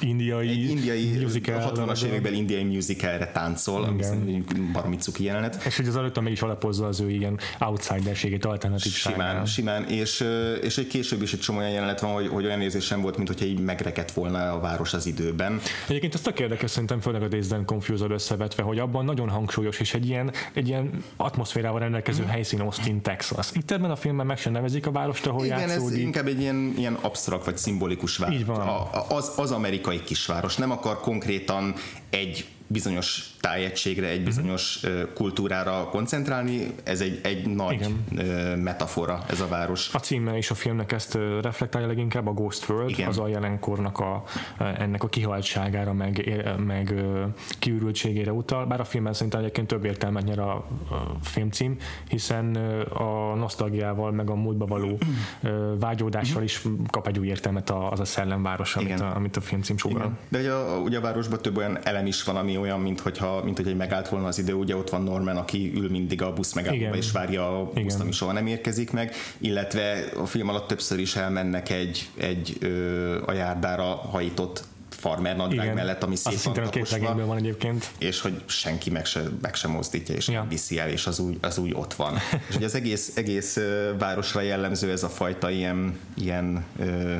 indiai, egy indiai musical, 60-as években indiai musicalre táncol, ami baromi cuki jelenet. És hogy az előtt meg is alapozza az ő igen outsiderségét, alternatív Simán, simán, és, és egy később is egy csomó olyan jelenet van, hogy, hogy olyan érzésem volt, mintha így megrekedt volna a város az időben. Egyébként ezt a érdekes szerintem főleg a Days Dance Confused összevetve, hogy abban nagyon hangsúlyos és egy ilyen, egy ilyen atmoszférával rendelkező mm. helyszín Austin, Texas. Itt ebben a filmben meg sem nevezik a várost, ahol Igen, játszódik. ez inkább egy ilyen, ilyen absztrakt vagy szimbolikus város. Így van. A, az, az amerikai kisváros. Nem akar konkrétan egy bizonyos tájegységre, egy bizonyos uh-huh. kultúrára koncentrálni, ez egy, egy nagy Igen. metafora, ez a város. A címe és a filmnek ezt reflektálja leginkább a Ghost World, Igen. az a jelenkornak a, ennek a kihaltságára, meg, meg kiürültségére utal, bár a filmben szerintem egyébként több értelmet nyer a, a filmcím, hiszen a nosztalgiával, meg a múltba való vágyódással is kap egy új értelmet az a szellemváros, amit, a, amit a filmcím sugal. De ugye a, ugye a városban több olyan elem is van, ami olyan, mint hogyha, mint hogy megállt volna az idő, ugye ott van Norman, aki ül mindig a busz megállóba és várja a buszt, ami soha nem érkezik meg, illetve a film alatt többször is elmennek egy, egy ö, a járdára hajított farmer nadrág Igen. mellett, ami szép van taposva, van egyébként. És hogy senki meg se, meg se mozdítja, és ja. viszi el, és az úgy, az úgy ott van. és hogy az egész, egész városra jellemző ez a fajta ilyen, ilyen ö,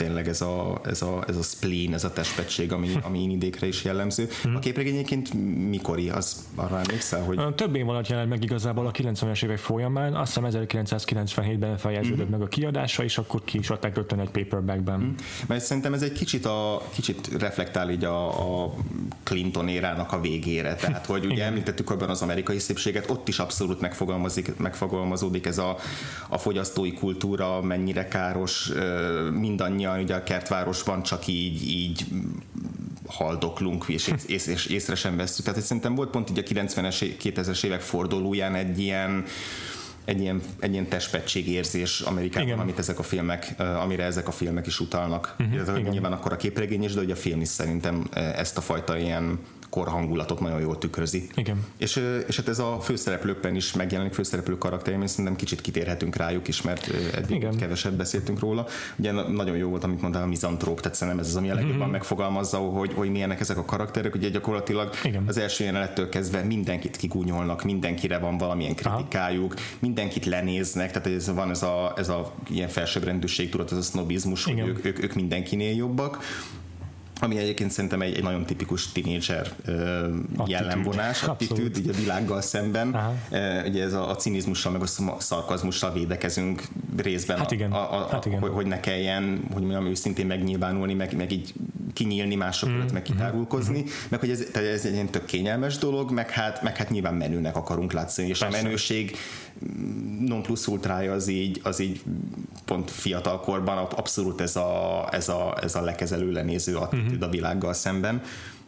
tényleg ez a, ez a, ez a spleen, ez a testpetség, ami, ami inidékre is jellemző. A képregény egyébként mikori, az arra emlékszel, hogy... Több év alatt jelent meg igazából a 90-es évek folyamán, azt hiszem 1997-ben fejeződött mm-hmm. meg a kiadása, és akkor ki is adták rögtön egy paperbackben. Mm. Mert szerintem ez egy kicsit, a, kicsit reflektál így a, a Clinton érának a végére, tehát hogy ugye említettük abban az amerikai szépséget, ott is abszolút megfogalmazik, megfogalmazódik ez a, a fogyasztói kultúra, mennyire káros, mindannyian mindannyian ugye a kertvárosban csak így, így haldoklunk, és, és, és észre sem veszünk. Tehát szerintem volt pont így a 90-es, 2000-es évek fordulóján egy ilyen egy ilyen, egy ilyen érzés Amerikában, igen. amit ezek a filmek, amire ezek a filmek is utalnak. Uh-huh, Ez nyilván akkor a képregény is, de ugye a film is szerintem ezt a fajta ilyen korhangulatot nagyon jól tükrözi. Igen. És, és hát ez a főszereplőkben is megjelenik, főszereplő karakterem, szerintem kicsit kitérhetünk rájuk is, mert eddig Igen. keveset beszéltünk róla. Ugye nagyon jó volt, amit mondtál, a mizantróp, tehát szerintem ez az, ami a legjobban mm-hmm. megfogalmazza, hogy, hogy milyenek ezek a karakterek. Ugye gyakorlatilag Igen. az első jelenettől kezdve mindenkit kigúnyolnak, mindenkire van valamilyen kritikájuk, Aha. mindenkit lenéznek, tehát ez van ez a, ez a ilyen felsőbbrendűség, tudod, ez a sznobizmus, hogy ők, ők, ők mindenkinél jobbak ami egyébként szerintem egy, egy nagyon tipikus tínédzser jellemvonás, attitűd, így a világgal szemben. Aha. Ugye ez a, a cinizmussal, meg a szarkazmussal védekezünk részben, hát igen. A, a, hát igen. Hogy, hogy ne kelljen, hogy mondjam, őszintén megnyilvánulni, meg, meg így kinyílni mások mm. előtt, meg mhm. kitárulkozni, mm. meg hogy ez, tehát ez egy ilyen tök kényelmes dolog, meg hát, meg hát nyilván menőnek akarunk látszani, és Persze. a menőség non plus ultrája az így, az így pont fiatalkorban abszolút ez a, ez a, ez a lekezelő lenéző attitűd mm-hmm. a világgal szemben.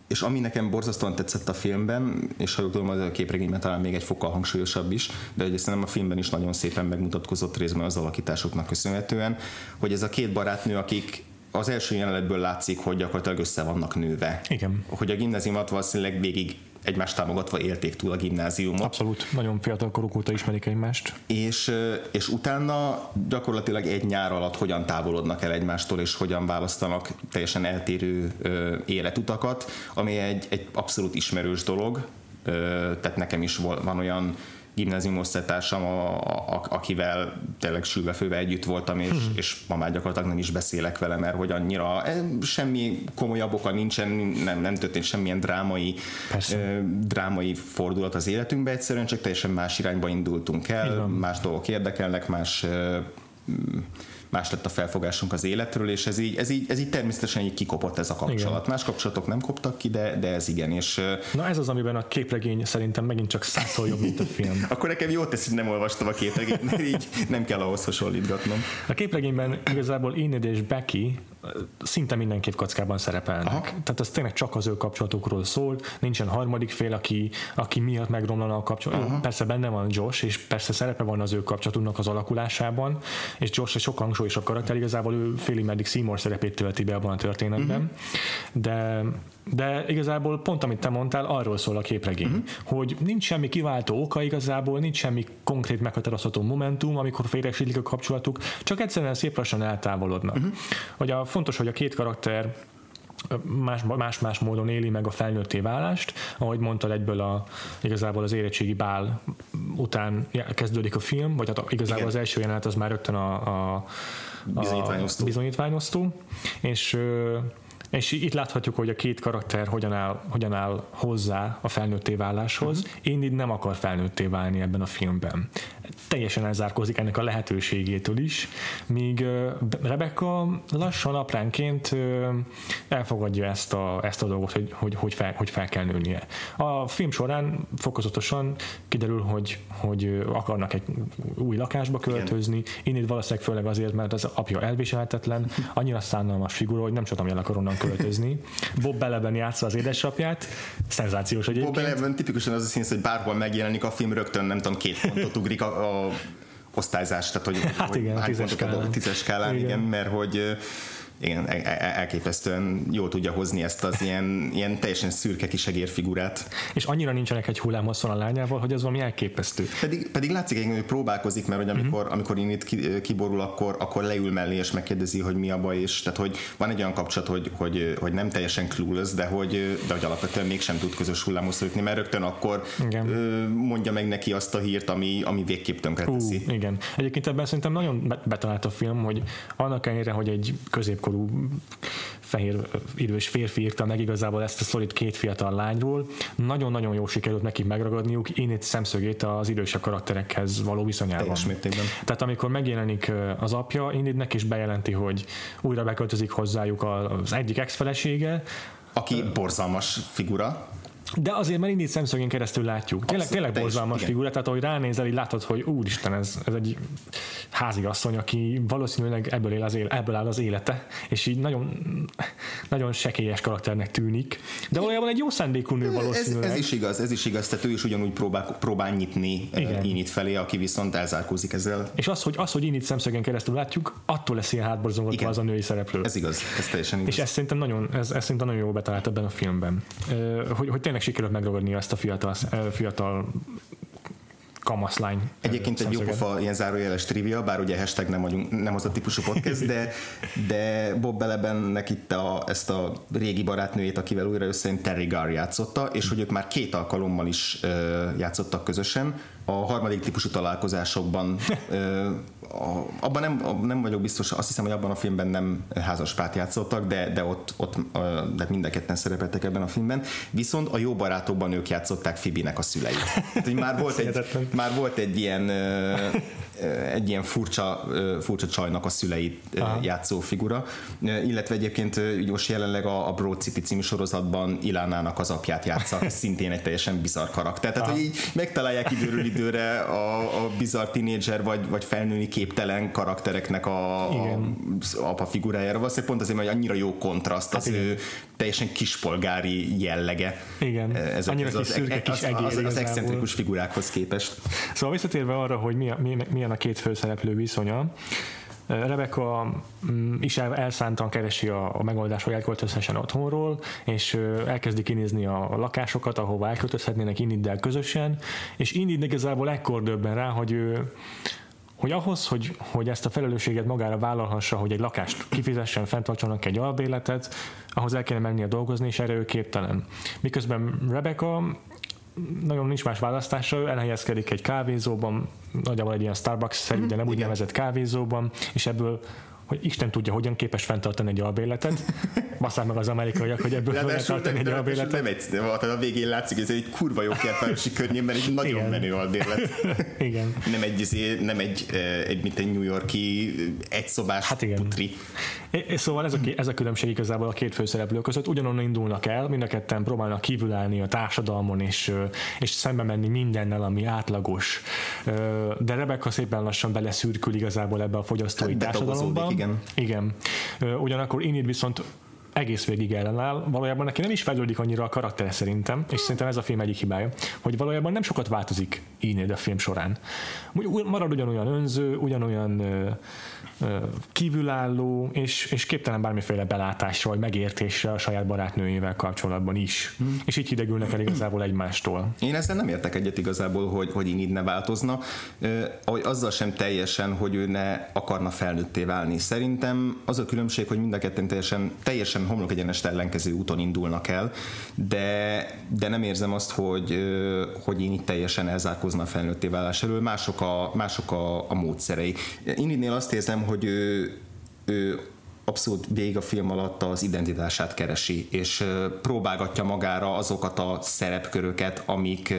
És ami nekem borzasztóan tetszett a filmben, és ha jól tudom, az a képregényben talán még egy fokkal hangsúlyosabb is, de hogy szerintem a filmben is nagyon szépen megmutatkozott részben az alakításoknak köszönhetően, hogy ez a két barátnő, akik az első jelenetből látszik, hogy gyakorlatilag össze vannak nőve. Igen. Hogy a gimnáziumot valószínűleg végig egymást támogatva élték túl a gimnáziumot. Abszolút, nagyon fiatal koruk óta ismerik egymást. És, és utána gyakorlatilag egy nyár alatt hogyan távolodnak el egymástól, és hogyan választanak teljesen eltérő életutakat, ami egy, egy abszolút ismerős dolog, tehát nekem is van olyan gimnázium osztálytársam, a, a, akivel tényleg sülve együtt voltam, és, hmm. és ma már gyakorlatilag nem is beszélek vele, mert hogy annyira eh, semmi komolyabb oka nincsen, nem, nem történt semmilyen drámai, eh, drámai fordulat az életünkbe, egyszerűen csak teljesen más irányba indultunk el, más dolgok érdekelnek, más eh, más lett a felfogásunk az életről, és ez így, ez így, ez így természetesen így kikopott ez a kapcsolat. Igen. Más kapcsolatok nem koptak ki, de, de ez igen. És, Na ez az, amiben a képregény szerintem megint csak százszor jobb, mint a film. Akkor nekem jó tesz, hogy nem olvastam a képregényt, mert így nem kell ahhoz hasonlítgatnom. A képregényben igazából Enid és Becky szinte minden kockában szerepelnek. Aha. Tehát ez tényleg csak az ő kapcsolatukról szól, nincsen harmadik fél, aki, aki miatt megromlana a kapcsolat. Aha. Persze benne van Josh, és persze szerepe van az ő kapcsolatunknak az alakulásában, és Josh egy sokkal hangsúlyosabb karakter, igazából ő félig meddig Seymour szerepét tölti be abban a történetben, uh-huh. de de igazából pont amit te mondtál, arról szól a képregény, uh-huh. hogy nincs semmi kiváltó oka igazából, nincs semmi konkrét meghatározható momentum, amikor félresítik a kapcsolatuk, csak egyszerűen szép lassan eltávolodnak. Uh-huh. Hogy a, fontos, hogy a két karakter más-más módon éli meg a felnőtté válást. Ahogy mondtad, egyből a, igazából az érettségi bál után kezdődik a film, vagy hát igazából Igen. az első jelenet az már rögtön a, a, a bizonyítványosztó. bizonyítványosztó. És és itt láthatjuk, hogy a két karakter hogyan áll, hogyan áll hozzá a felnőtté váláshoz. Uh-huh. Én így nem akar felnőtté válni ebben a filmben. Teljesen elzárkózik ennek a lehetőségétől is, míg Rebecca lassan apránként elfogadja ezt a, ezt a dolgot, hogy, hogy, hogy, fel, hogy fel kell nőnie. A film során fokozatosan kiderül, hogy, hogy akarnak egy új lakásba költözni. Itt valószínűleg főleg azért, mert az apja elviselhetetlen, annyira szánalmas figura, hogy nem hogy el akar onnan költözni. Bob Beleben játsza az édesapját, szenzációs egyébként. Bob Beleben tipikusan az a színész, hogy bárhol megjelenik a film, rögtön nem tudom, két pontot ugrik a, a osztályzás, tehát hogy, hát hogy igen, hány tízes skálán. tízes skálán, igen. igen, mert hogy igen, e- e- elképesztően jól tudja hozni ezt az ilyen, ilyen teljesen szürke kis egérfigurát. És annyira nincsenek egy hullámhosszon a lányával, hogy az valami elképesztő. Pedig, pedig látszik, hogy próbálkozik, mert hogy amikor, uh-huh. amikor itt kiborul, akkor, akkor leül mellé és megkérdezi, hogy mi a baj, és tehát hogy van egy olyan kapcsolat, hogy, hogy, hogy nem teljesen clueless, de hogy, de hogy alapvetően mégsem tud közös hullámhoz jutni, mert rögtön akkor igen. mondja meg neki azt a hírt, ami, ami végképp tönkreteszi. Uh, igen. Egyébként ebben szerintem nagyon betalált a film, hogy annak ellenére, hogy egy középkor fiatalkorú fehér idős férfi írta meg igazából ezt a szolid két fiatal lányról. Nagyon-nagyon jó sikerült neki megragadniuk én itt szemszögét az idősebb karakterekhez való viszonyában. Teljes mértékben. Tehát amikor megjelenik az apja, Inidnek is bejelenti, hogy újra beköltözik hozzájuk az egyik ex-felesége, aki borzalmas figura. De azért már indít szemszögén keresztül látjuk. Tényleg, tényleg borzalmas figura, tehát ahogy ránézel, így látod, hogy úristen, ez, ez egy házigasszony, aki valószínűleg ebből, él az éle, ebből áll az élete, és így nagyon, nagyon sekélyes karakternek tűnik. De valójában egy jó szándékú nő valószínűleg. Ez, ez, is igaz, ez is igaz, tehát ő is ugyanúgy próbál, próbál nyitni Igen. Init felé, aki viszont elzárkózik ezzel. És az, hogy, az, hogy Init szemszögén keresztül látjuk, attól lesz ilyen hátborzongatva az a női szereplő. Ez igaz, ez teljesen igaz. És ez szerintem nagyon, ez, ez szerintem nagyon jó betalált ebben a filmben. Hogy, hogy tényleg sikerült megragadni ezt a fiatal, fiatal kamaszlány. Egyébként egy jópofa ilyen zárójeles trivia, bár ugye hashtag nem, vagyunk, nem az a típusú podcast, de, de Bob Belebennek itt a, ezt a régi barátnőjét, akivel újra összejön Terry Gar játszotta, és hogy ők már két alkalommal is uh, játszottak közösen. A harmadik típusú találkozásokban uh, a, abban nem, nem vagyok biztos, azt hiszem, hogy abban a filmben nem házaspárt játszottak, de, de ott, ott de mind a ketten szerepeltek ebben a filmben. Viszont a jó barátokban ők játszották Fibinek a szüleit. Hát, hogy már volt egy, már volt egy ilyen egy ilyen furcsa, furcsa csajnak a szüleit Aha. játszó figura, illetve egyébként most jelenleg a, a Broad City című sorozatban Ilánának az apját játsza, szintén egy teljesen bizarr karakter. Tehát, Aha. hogy így megtalálják időről időre a, a bizarr tínédzser vagy, vagy felnőni képtelen karaktereknek a, a, a apa figurájára. Valószínűleg pont azért, hogy annyira jó kontraszt hát az igen. ő teljesen kispolgári jellege. Igen, ez, annyira ez kis az, szürke, kis egér az, az, az excentrikus figurákhoz képest. Szóval visszatérve arra, hogy milyen, milyen a két főszereplő viszonya, Rebecca mm, is elszántan keresi a, a megoldást, hogy elköltözhessen otthonról, és elkezdi kinézni a lakásokat, ahova elköltözhetnének Iniddel közösen, és Inid igazából ekkor döbben rá, hogy ő hogy ahhoz, hogy, hogy ezt a felelősséget magára vállalhassa, hogy egy lakást kifizessen, fenntartsanak egy albéletet, ahhoz el kellene mennie dolgozni, és erre ő képtelen. Miközben Rebecca nagyon nincs más választása, elhelyezkedik egy kávézóban, nagyjából egy ilyen Starbucks-szerű, de nem úgy nevezett kávézóban, és ebből hogy Isten tudja, hogyan képes fenntartani egy albéletet. Basszál meg az amerikaiak, hogy ebből fel tartani egy albéletet. Nem egy, a végén látszik, hogy ez egy kurva jó kertvárosi környékben egy nagyon Igen. menő albérlet. Igen. Nem egy, izé, nem egy, egy mint egy New Yorki egyszobás hát igen. putri. Szóval ez a, ez a különbség igazából a két főszereplő között. Ugyanonnan indulnak el, mind a ketten próbálnak kívülállni a társadalmon, és, és szembe menni mindennel, ami átlagos. De Rebecca szépen lassan beleszürkül igazából ebbe a fogyasztói társadalomba igen. Igen. Ugyanakkor Enid viszont egész végig ellenáll, valójában neki nem is fejlődik annyira a karakter szerintem, és szerintem ez a film egyik hibája, hogy valójában nem sokat változik Enid a film során. Marad ugyanolyan önző, ugyanolyan kívülálló, és, és képtelen bármiféle belátásra vagy megértésre a saját barátnőjével kapcsolatban is. Hmm. És így hidegülnek el igazából egymástól. Én ezzel nem értek egyet igazából, hogy, hogy így ne változna, hogy azzal sem teljesen, hogy ő ne akarna felnőtté válni. Szerintem az a különbség, hogy mind a ketten teljesen, teljesen homlok egyenest ellenkező úton indulnak el, de, de nem érzem azt, hogy, hogy én itt teljesen elzárkozna a felnőtté válás elől. Mások a, mások a, a módszerei. Én itt azt érzem, hogy ő, ő abszolút végig a film alatt az identitását keresi, és próbálgatja magára azokat a szerepköröket, amik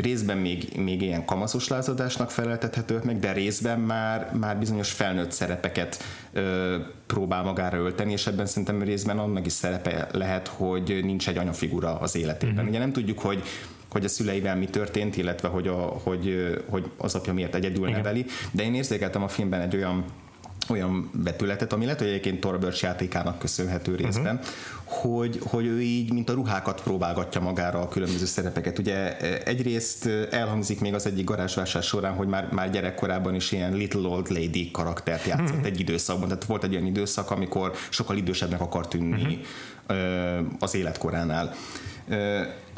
részben még, még ilyen kamaszos lázadásnak feleltethetők meg, de részben már, már bizonyos felnőtt szerepeket ö, próbál magára ölteni, és ebben szerintem részben annak is szerepe lehet, hogy nincs egy anyafigura az életében. Mm-hmm. Ugye nem tudjuk, hogy hogy a szüleivel mi történt, illetve hogy, a, hogy, hogy az apja miért egyedül Igen. neveli, de én érzékeltem a filmben egy olyan olyan vetületet, ami lehet, hogy egyébként Torbers játékának köszönhető részben, uh-huh. hogy, hogy ő így, mint a ruhákat próbálgatja magára a különböző szerepeket. Ugye egyrészt elhangzik még az egyik garázsvásár során, hogy már, már gyerekkorában is ilyen Little Old Lady karaktert játszott uh-huh. egy időszakban. Tehát volt egy olyan időszak, amikor sokkal idősebbnek akar tűnni uh-huh. az életkoránál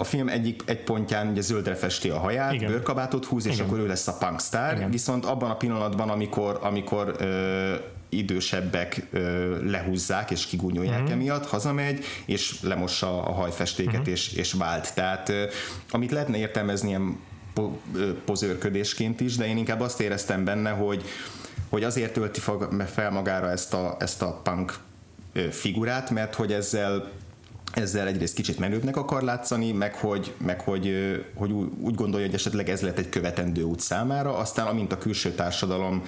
a film egyik egy pontján ugye zöldre festi a haját, Igen. bőrkabátot húz, és Igen. akkor ő lesz a punkstar, Igen. viszont abban a pillanatban, amikor, amikor ö, idősebbek ö, lehúzzák és kigúnyolják uh-huh. emiatt, hazamegy, és lemossa a hajfestéket, uh-huh. és, és vált. Tehát ö, amit lehetne értelmezni ilyen po, ö, pozőrködésként is, de én inkább azt éreztem benne, hogy, hogy azért tölti fel magára ezt a, ezt a punk figurát, mert hogy ezzel ezzel egyrészt kicsit menőbbnek akar látszani, meg hogy, meg hogy, hogy úgy gondolja, hogy esetleg ez lett egy követendő út számára, aztán amint a külső társadalom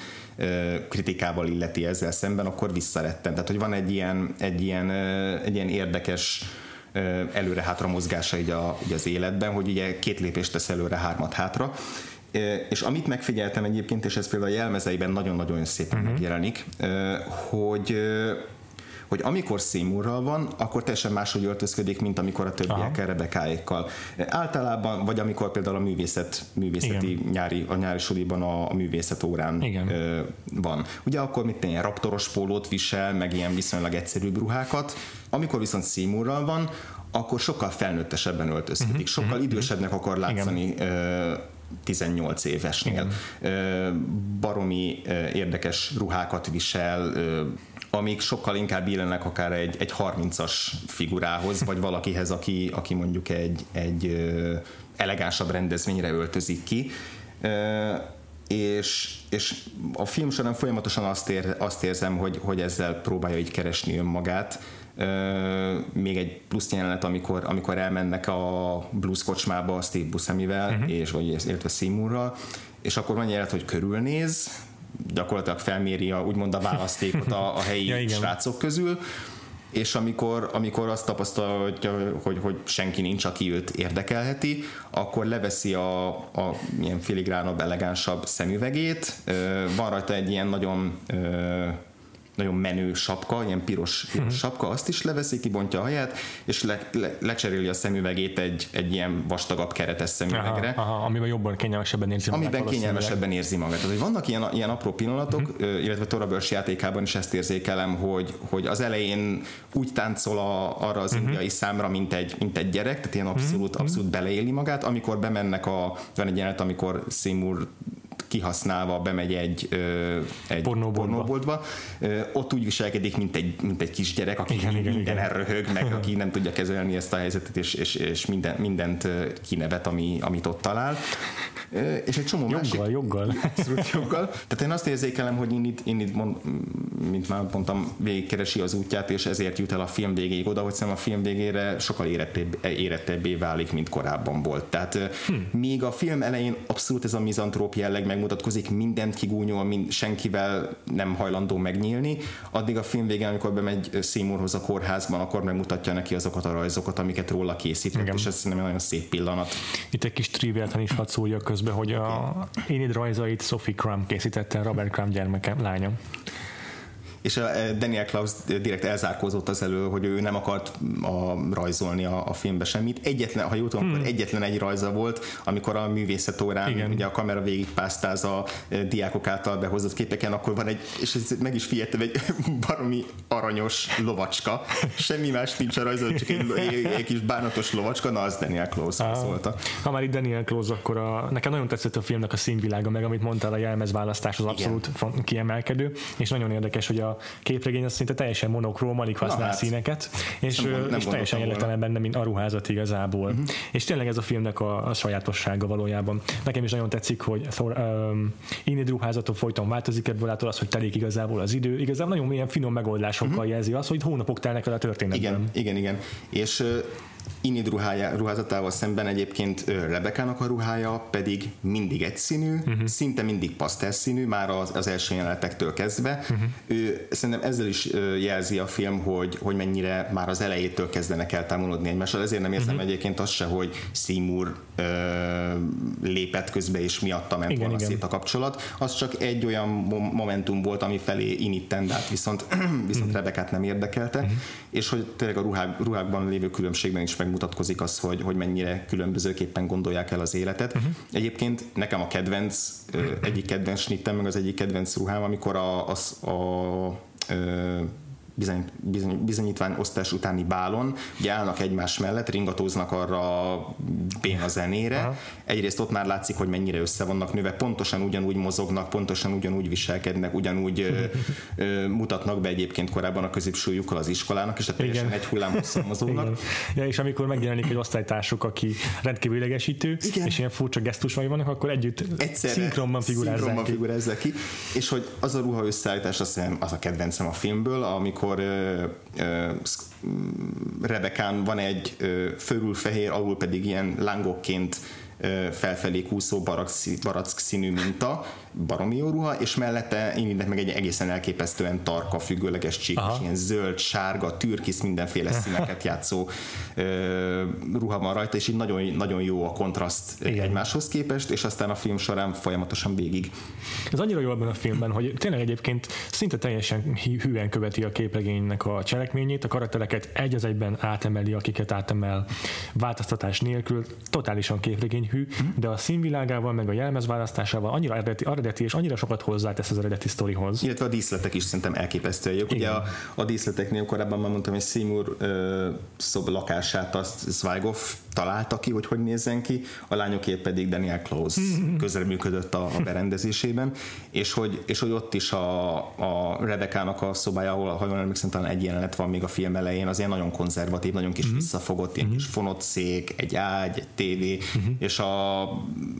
kritikával illeti ezzel szemben, akkor visszaretten. Tehát, hogy van egy ilyen, egy ilyen, egy ilyen érdekes előre-hátra mozgása így, a, így az életben, hogy ugye két lépést tesz előre, hármat hátra, és amit megfigyeltem egyébként, és ez például a jelmezeiben nagyon-nagyon szépen uh-huh. megjelenik, hogy hogy amikor Seymourral van, akkor teljesen máshogy öltözködik, mint amikor a többiekkel, Rebekáékkal. Általában, vagy amikor például a művészet, művészeti Igen. nyári, a nyári suliban a, a művészet órán Igen. Ö, van. Ugye akkor mit ilyen raptoros pólót visel, meg ilyen viszonylag egyszerűbb ruhákat. Amikor viszont Seymourral van, akkor sokkal felnőttesebben öltözködik, uh-huh, sokkal uh-huh, idősebbnek akar látszani Igen. 18 évesnél. Igen. Baromi érdekes ruhákat visel, amik sokkal inkább illenek akár egy, egy 30-as figurához, vagy valakihez, aki, aki mondjuk egy, egy elegánsabb rendezvényre öltözik ki. És, és a film során folyamatosan azt, ér, azt érzem, hogy, hogy ezzel próbálja így keresni önmagát. Még egy plusz jelenet, amikor, amikor elmennek a blues kocsmába a Steve Buscemivel, uh-huh. és vagy illetve Seymourral, és akkor van jelenet, hogy körülnéz, gyakorlatilag felméri a, úgymond a választékot a, a helyi ja, srácok közül, és amikor, amikor azt tapasztalja, hogy, hogy senki nincs, aki őt érdekelheti, akkor leveszi a, a ilyen filigránabb, elegánsabb szemüvegét, van rajta egy ilyen nagyon nagyon menő sapka, ilyen piros, piros uh-huh. sapka, azt is leveszi, kibontja a haját, és le, le, lecseréli a szemüvegét egy, egy ilyen vastagabb keretes szemüvegre. Aha, aha, amiben jobban kényelmesebben érzi magát. Amiben kényelmesebben érzi magát. Tehát, hogy vannak ilyen, ilyen apró pillanatok, uh-huh. illetve Tora Börs játékában is ezt érzékelem, hogy, hogy az elején úgy táncol a, arra az uh-huh. indiai számra, mint egy, mint egy gyerek, tehát ilyen abszolút, abszolút beleéli magát, amikor bemennek a, van egy jelenet, amikor Seymour kihasználva bemegy egy, egy pornóboltba, pornóboltba. ott úgy viselkedik, mint egy, mint egy kisgyerek, aki igen, minden igen, röhög, meg aki nem tudja kezelni ezt a helyzetet, és, és, és minden, mindent kinevet, ami, amit ott talál. És egy csomó joggal, másik... Joggal, Abszolút joggal. Tehát én azt érzékelem, hogy én itt, én itt mond, mint már mondtam, végigkeresi az útját, és ezért jut el a film végéig oda, hogy szerintem a film végére sokkal érettebb, érettebbé válik, mint korábban volt. Tehát hm. még a film elején abszolút ez a mizantróp jelleg megmutatkozik, mindent kigúnyol, mind, senkivel nem hajlandó megnyílni, addig a film végén, amikor bemegy Seymourhoz a kórházban, akkor megmutatja neki azokat a rajzokat, amiket róla készített, Igen. és ez szerintem nagyon szép pillanat. Itt egy kis triviát is hadd szóljak közben, hogy a Enid rajzait Sophie Crumb készítette, Robert Crumb gyermeke, lánya. És a Daniel Klaus direkt elzárkózott az elő, hogy ő nem akart a, rajzolni a, a filmbe semmit. Egyetlen, ha jól tudom, hmm. egyetlen egy rajza volt, amikor a művészet órán Igen. ugye a kamera végigpásztáz a diákok által behozott képeken, akkor van egy, és ez meg is figyeltem, egy baromi aranyos lovacska. Semmi más nincs a rajzol, csak egy, egy, egy kis bánatos lovacska, na az Daniel Klaus volt. Ha már itt Daniel Klaus, akkor a, nekem nagyon tetszett a filmnek a színvilága, meg amit mondtál, a jelmezválasztás az abszolút Igen. kiemelkedő, és nagyon érdekes, hogy a képregény az szinte teljesen monokróm, alig használ hát, színeket, és, nem, nem és teljesen jelentelen benne, mint a ruházat igazából. Uh-huh. És tényleg ez a filmnek a, a sajátossága valójában. Nekem is nagyon tetszik, hogy Thor, um, Inid ruházatok folyton változik ebből ától az, hogy telik igazából az idő. Igazából nagyon ilyen finom megoldásokkal uh-huh. jelzi az, hogy hónapok telnek el a történetben. Igen, igen, igen. És Inid ruhája, ruházatával szemben egyébként Rebekának a ruhája pedig mindig egyszínű, uh-huh. szinte mindig színű, már az, az első jelenetektől kezdve. Uh-huh. Ő szerintem ezzel is jelzi a film, hogy, hogy mennyire már az elejétől kezdenek el távolodni egymással. Ezért nem érzem uh-huh. egyébként azt se, hogy Seymour ö, lépett közbe, és miatta ment igen, volna igen. szét a kapcsolat. Az csak egy olyan momentum volt, ami felé Inid tendált, viszont, viszont uh-huh. Rebekát nem érdekelte, uh-huh. és hogy tényleg a ruhák, ruhákban lévő különbségben is megmutatkozik az, hogy, hogy mennyire különbözőképpen gondolják el az életet. Uh-huh. Egyébként nekem a kedvenc, egyik kedvenc snittem, meg az egyik kedvenc ruhám, amikor a, a, a, a bizony, bizony, bizonyítvány osztás utáni bálon, ugye állnak egymás mellett, ringatóznak arra a béna zenére. Aha. Egyrészt ott már látszik, hogy mennyire össze vannak nőve, pontosan ugyanúgy mozognak, pontosan ugyanúgy viselkednek, ugyanúgy ö, ö, mutatnak be egyébként korábban a középsúlyukkal az iskolának, és teljesen egy hullám mozognak. Ja, és amikor megjelenik egy osztálytársuk, aki rendkívül idegesítő, Igen. és ilyen furcsa gesztusai vannak, akkor együtt Egyszerre szinkronban figurázzák ki. ki. És hogy az a ruha összeállítás, azt hiszem, az a kedvencem a filmből, amikor amikor ö, ö, Rebekán van egy fölül-fehér, alul pedig ilyen lángokként felfelé kúszó barack színű minta, baromi jó ruha, és mellette én meg egy egészen elképesztően tarka, függőleges csík, és ilyen zöld, sárga, türkisz, mindenféle színeket játszó ö, ruha van rajta, és így nagyon, nagyon jó a kontraszt Igen. egymáshoz képest, és aztán a film során folyamatosan végig. Ez annyira jó abban a filmben, hogy tényleg egyébként szinte teljesen hűen követi a képregénynek a cselekményét, a karaktereket egy az egyben átemeli, akiket átemel változtatás nélkül, totálisan képregény hű, mm. de a színvilágával, meg a jelmezválasztásával annyira eredeti, eredeti és annyira sokat hozzátesz az eredeti sztorihoz. Illetve a díszletek is szerintem elképesztően jók. Ugye a, a díszleteknél korábban már mondtam, hogy Seymour uh, szob lakását azt Zweighoff találta ki, hogy hogy nézzen ki, a lányokért pedig Daniel Close közreműködött a, a berendezésében, és hogy, és hogy ott is a, a Rebekának a szobája, ahol, ha jól emlékszem, talán egy jelenet van még a film elején, az ilyen nagyon konzervatív, nagyon kis mm-hmm. visszafogott, ilyen mm-hmm. kis egy ágy, egy tévé, mm-hmm. és a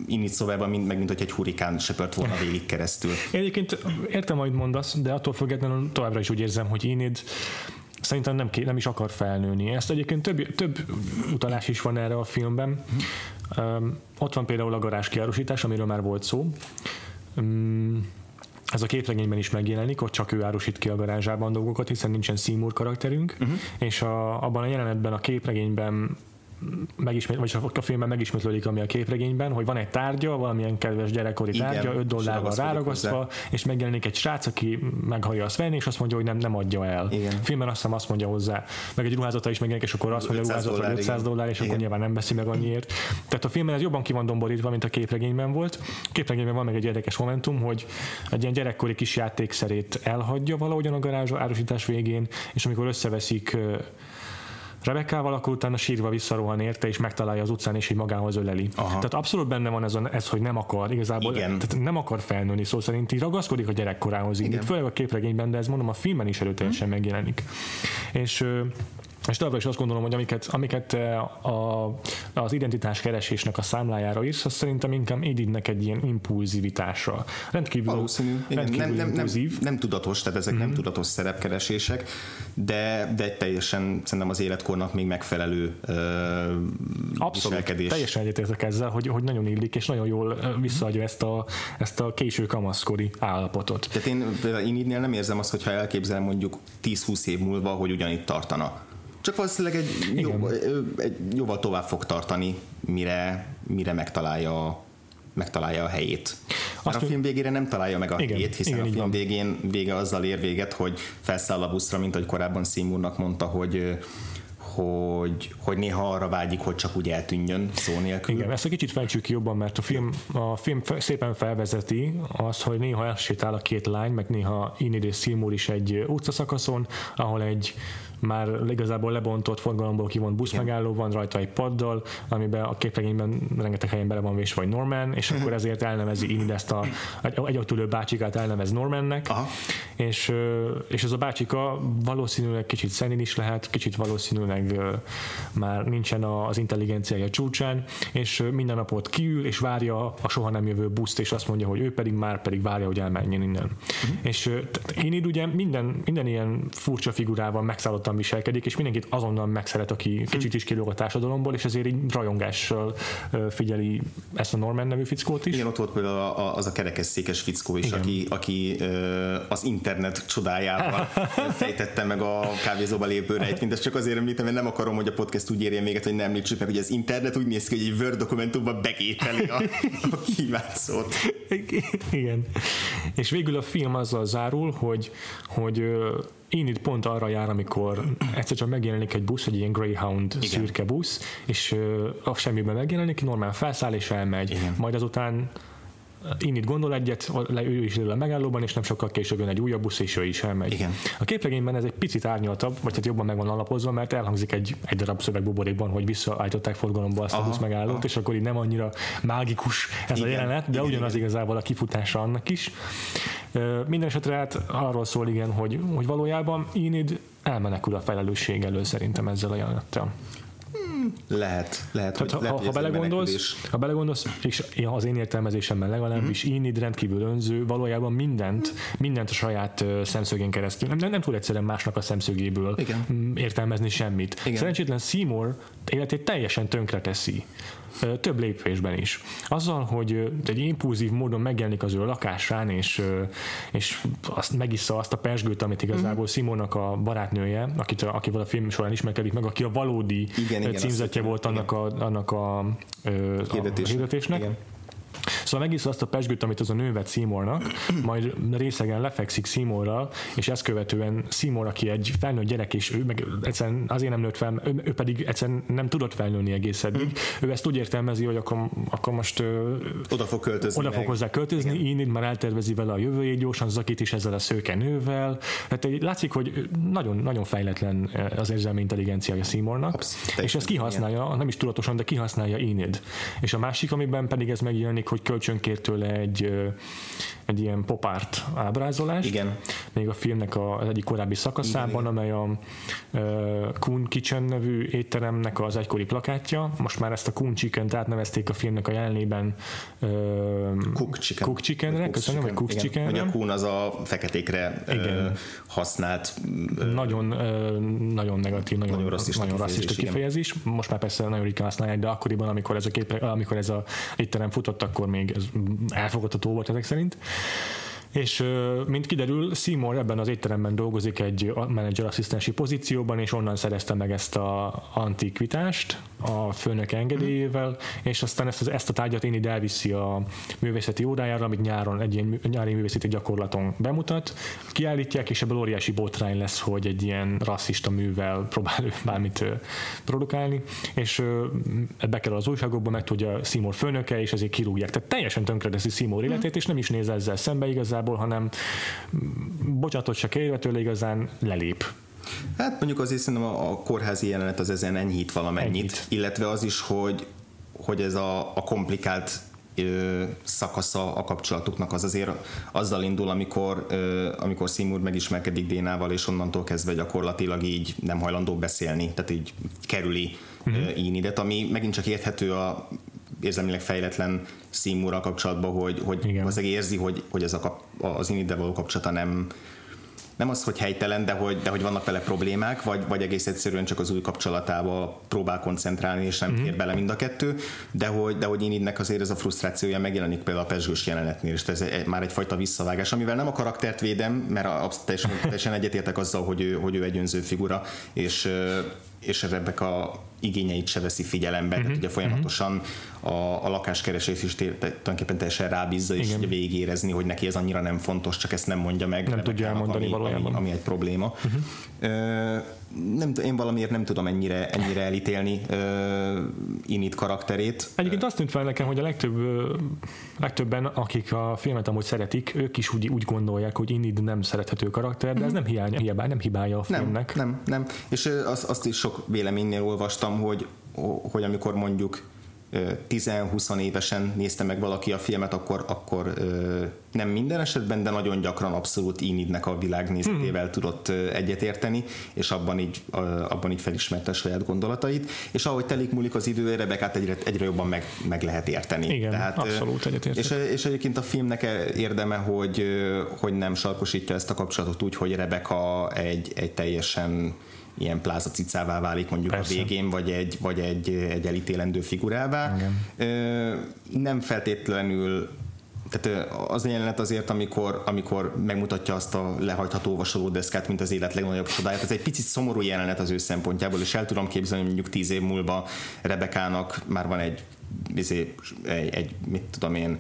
innit szobában mind, meg mint hogy egy hurikán söpört volna végig keresztül. Én egyébként értem, amit mondasz, de attól függetlenül továbbra is úgy érzem, hogy Inid szerintem nem, nem is akar felnőni. Ezt egyébként több, több utalás is van erre a filmben. Um, ott van például a garázs kiárusítás, amiről már volt szó. Um, ez a képregényben is megjelenik, ott csak ő árusít ki a garázsában dolgokat, hiszen nincsen Seymour karakterünk, uh-huh. és a, abban a jelenetben a képregényben megismét, vagy a filmben megismétlődik, ami a képregényben, hogy van egy tárgya, valamilyen kedves gyerekkori tárgya, 5 dollárral ráragasztva, és megjelenik egy srác, aki meghallja azt venni, és azt mondja, hogy nem, nem adja el. Igen. A filmben azt hiszem azt mondja hozzá, meg egy ruházata is megjelenik, és akkor azt mondja, hogy ruházat vagy 500 dollár, és igen. akkor nyilván nem veszi meg annyiért. Tehát a filmben ez jobban ki van domborítva, mint a képregényben volt. A képregényben van meg egy érdekes momentum, hogy egy ilyen gyerekkori kis játékszerét elhagyja valahogyan a garázs árusítás végén, és amikor összeveszik Rebekával, akkor utána sírva visszarohan érte, és megtalálja az utcán, és így magához öleli. Aha. Tehát abszolút benne van ez, a, ez, hogy nem akar, igazából Igen. Tehát nem akar felnőni, szó szerint így ragaszkodik a gyerekkorához, így, főleg a képregényben, de ez mondom a filmben is erőteljesen hmm. megjelenik. És és továbbra is azt gondolom, hogy amiket, amiket eh, a, az identitás keresésnek a számlájára írsz, az szerintem inkább Edidnek egy ilyen impulzivitása. Rendkívül, Valószínű. rendkívül nem, nem, nem, nem, nem, tudatos, tehát ezek mm-hmm. nem mhm. tudatos szerepkeresések, de, de teljesen szerintem az életkornak még megfelelő uh, Abszolút, viselkedés. teljesen egyetértek ezzel, hogy, hogy nagyon illik, és nagyon jól visszaadja ezt a, ezt a késő kamaszkori állapotot. Tehát én például Inidnél nem érzem azt, hogyha elképzelem mondjuk 10-20 év múlva, hogy ugyanitt tartana csak valószínűleg egy, jó, egy jóval tovább fog tartani, mire, mire megtalálja a megtalálja a helyét. Azt a film végére nem találja meg a igen, helyét, hiszen igen, a film végén vége azzal ér véget, hogy felszáll a buszra, mint ahogy korábban Seymournak mondta, hogy hogy, hogy néha arra vágyik, hogy csak úgy eltűnjön szó nélkül. Igen, ezt egy kicsit fejtsük ki jobban, mert a film, a film szépen felvezeti az, hogy néha elsétál a két lány, meg néha Enid és Seymour is egy utcaszakaszon, ahol egy már igazából lebontott forgalomból kivont buszmegálló van rajta egy paddal, amiben a képregényben rengeteg helyen bele van vésve vagy Norman, és akkor ezért elnevezi Enid ezt a egy ott ülő bácsikát elnevez Normannek, Aha. és, és ez a bácsika valószínűleg kicsit szenin is lehet, kicsit valószínűleg már nincsen az intelligenciája csúcsán, és minden napot kiül, és várja a soha nem jövő buszt, és azt mondja, hogy ő pedig már pedig várja, hogy elmenjen innen. Uh-huh. És Enid ugye minden, minden ilyen furcsa figurával megszállottan viselkedik, és mindenkit azonnal megszeret, aki kicsit is kilóg a társadalomból, és ezért így rajongással figyeli ezt a Norman nevű fickót is. Igen, ott volt például az a kerekesszékes fickó is, aki, aki az internet csodájával fejtette meg a kávézóba lépő rejtvényt. Ezt csak azért említem, mert nem akarom, hogy a podcast úgy érjen véget, hogy nem említsük meg, hogy az internet úgy néz ki, hogy egy Word dokumentumban begépeli a, a kívánt szót. Igen. És végül a film azzal zárul, hogy, hogy én itt pont arra jár, amikor egyszer csak megjelenik egy busz, egy ilyen Greyhound Igen. szürke busz, és a semmiben megjelenik, normál felszáll és elmegy. Igen. Majd azután én itt gondol egyet, ő is a megállóban, és nem sokkal később jön egy újabb busz, és ő is elmegy. Igen. A képregényben ez egy picit árnyaltabb, vagy hát jobban meg van alapozva, mert elhangzik egy, egy darab szöveg buborékban, hogy visszaállították forgalomba azt aha, a busz megállót, aha. és akkor így nem annyira mágikus ez igen, a jelenet, de igen, ugyanaz igen. igazából a kifutása annak is. Minden esetre hát arról szól igen, hogy, hogy valójában Enid elmenekül a felelősség elő szerintem ezzel a jelenettel. Lehet, lehet, hogy, ha, lehet, ha, belegondolsz, ha belegondolsz, és az én értelmezésemben legalábbis mm-hmm. Enid rendkívül önző, valójában mindent, mindent a saját szemszögén keresztül, nem, nem, nem tud egyszerűen másnak a szemszögéből Igen. értelmezni semmit. Igen. Szerencsétlen Seymour életét teljesen tönkre teszi több lépésben is. Azzal, hogy egy impulzív módon megjelenik az ő lakásán, és, és azt megissza azt a persgőt, amit igazából mm. Simónak a barátnője, akit, akivel a film során ismerkedik meg, aki a valódi igen, igen, címzetje volt annak a, annak a, a, a hirdetésnek. Igen Szóval megisz azt a pesgőt, amit az a nő vett Seymournak, majd részegen lefekszik Seymourral, és ezt követően Seymour, aki egy felnőtt gyerek, és ő meg egyszerűen azért nem nőtt fel, ő, ő pedig egyszerűen nem tudott felnőni egész eddig. Mm. Ő ezt úgy értelmezi, hogy akkor, akkor most oda fog költözni. Oda fog hozzá költözni, Enid már eltervezi vele a jövőjét, gyorsan zakít is ezzel a szőke nővel. Hát látszik, hogy nagyon, nagyon fejletlen az érzelmi intelligenciája Seymournak, Absz- és ezt kihasználja, nem is tudatosan, de kihasználja Enid. És a másik, amiben pedig ez megjelenik, hogy kölcsön tőle egy, egy ilyen popárt ábrázolást. Igen. Még a filmnek az egyik korábbi szakaszában, Igen. amely a Kun Kitchen nevű étteremnek az egykori plakátja. Most már ezt a Kun Chicken-t átnevezték a filmnek a jelenében Cook Chicken. Cook Chickenre, köszönöm, vagy Cook Chicken. Hogy a Kun az a feketékre Igen. használt nagyon, nagyon negatív, nagyon, nagyon rasszista, nagyon rasszista kifejezés. kifejezés. Most már persze nagyon ritkán használják, de akkoriban, amikor ez a, kép, amikor ez a étterem futott, akkor még ez elfogadható volt ezek szerint. És mint kiderül, Seymour ebben az étteremben dolgozik egy menedzser asszisztensi pozícióban, és onnan szerezte meg ezt a antikvitást a főnök engedélyével, és aztán ezt, ezt a tárgyat én ide elviszi a művészeti órájára, amit nyáron egy ilyen nyári művészeti gyakorlaton bemutat, kiállítják, és ebből óriási botrány lesz, hogy egy ilyen rasszista művel próbál ő bármit produkálni, és be kell az újságokba, meg tudja Seymour főnöke, és ezért kirúgják. Tehát teljesen tönkreteszi Seymour életét, és nem is néz ezzel szembe igazán, igazából, hanem bocsátot se kérve tőle igazán lelép. Hát mondjuk azért szerintem a kórházi jelenet az ezen enyhít valamennyit, enyhít. illetve az is, hogy, hogy ez a, a komplikált ö, szakasza a kapcsolatuknak az azért azzal indul, amikor, ö, amikor Seymour megismerkedik Dénával, és onnantól kezdve gyakorlatilag így nem hajlandó beszélni, tehát így kerüli uh-huh. Mhm. Inidet, ami megint csak érthető a érzelmileg fejletlen Seymourral kapcsolatban, hogy, hogy az érzi, hogy, hogy ez a az Iniddel való kapcsolata nem, nem az, hogy helytelen, de hogy, de hogy vannak vele problémák, vagy, vagy egész egyszerűen csak az új kapcsolatába próbál koncentrálni, és nem mm-hmm. fér bele mind a kettő, de hogy, de hogy Inidnek azért ez a frusztrációja megjelenik például a pesgős jelenetnél, és ez egy, már egyfajta visszavágás, amivel nem a karaktert védem, mert a, teljesen, teljesen egyetértek azzal, hogy ő, hogy ő egy önző figura, és és Rebecca igényeit se veszi figyelembe, uh-huh. tehát ugye folyamatosan a, a lakáskeresés is tulajdonképpen teljesen rábízza, és ugye végigérezni, hogy neki ez annyira nem fontos, csak ezt nem mondja meg. Nem tudja elmondani ami, valójában. Ami, ami egy probléma. Uh-huh. Ö, nem, én valamiért nem tudom ennyire, ennyire elítélni uh, Init karakterét. Egyébként azt tűnt fel nekem, hogy a legtöbb, legtöbben, akik a filmet amúgy szeretik, ők is úgy, úgy gondolják, hogy Inid nem szerethető karakter, de ez mhm. nem, hiány, hiába, nem hibája a filmnek. Nem, nem, nem. És azt, azt is sok véleménynél olvastam, hogy, hogy amikor mondjuk 10-20 évesen nézte meg valaki a filmet, akkor, akkor nem minden esetben, de nagyon gyakran abszolút Inidnek a világnézetével hmm. tudott egyetérteni, és abban így, abban így felismerte a saját gondolatait, és ahogy telik múlik az idő, Rebekát egyre, egyre jobban meg, meg lehet érteni. Igen, Tehát, abszolút egyetértek. És, és egyébként a filmnek érdeme, hogy, hogy nem sarkosítja ezt a kapcsolatot úgy, hogy Rebeka egy, egy teljesen ilyen plázacicává válik mondjuk Persze. a végén, vagy egy, vagy egy, egy elítélendő figurává. Igen. Nem feltétlenül tehát az a jelenet azért, amikor, amikor megmutatja azt a lehajtható vasalódeszkát, mint az élet legnagyobb csodáját, ez egy picit szomorú jelenet az ő szempontjából, és el tudom képzelni, hogy mondjuk tíz év múlva Rebekának már van egy, izé, egy, egy mit tudom én,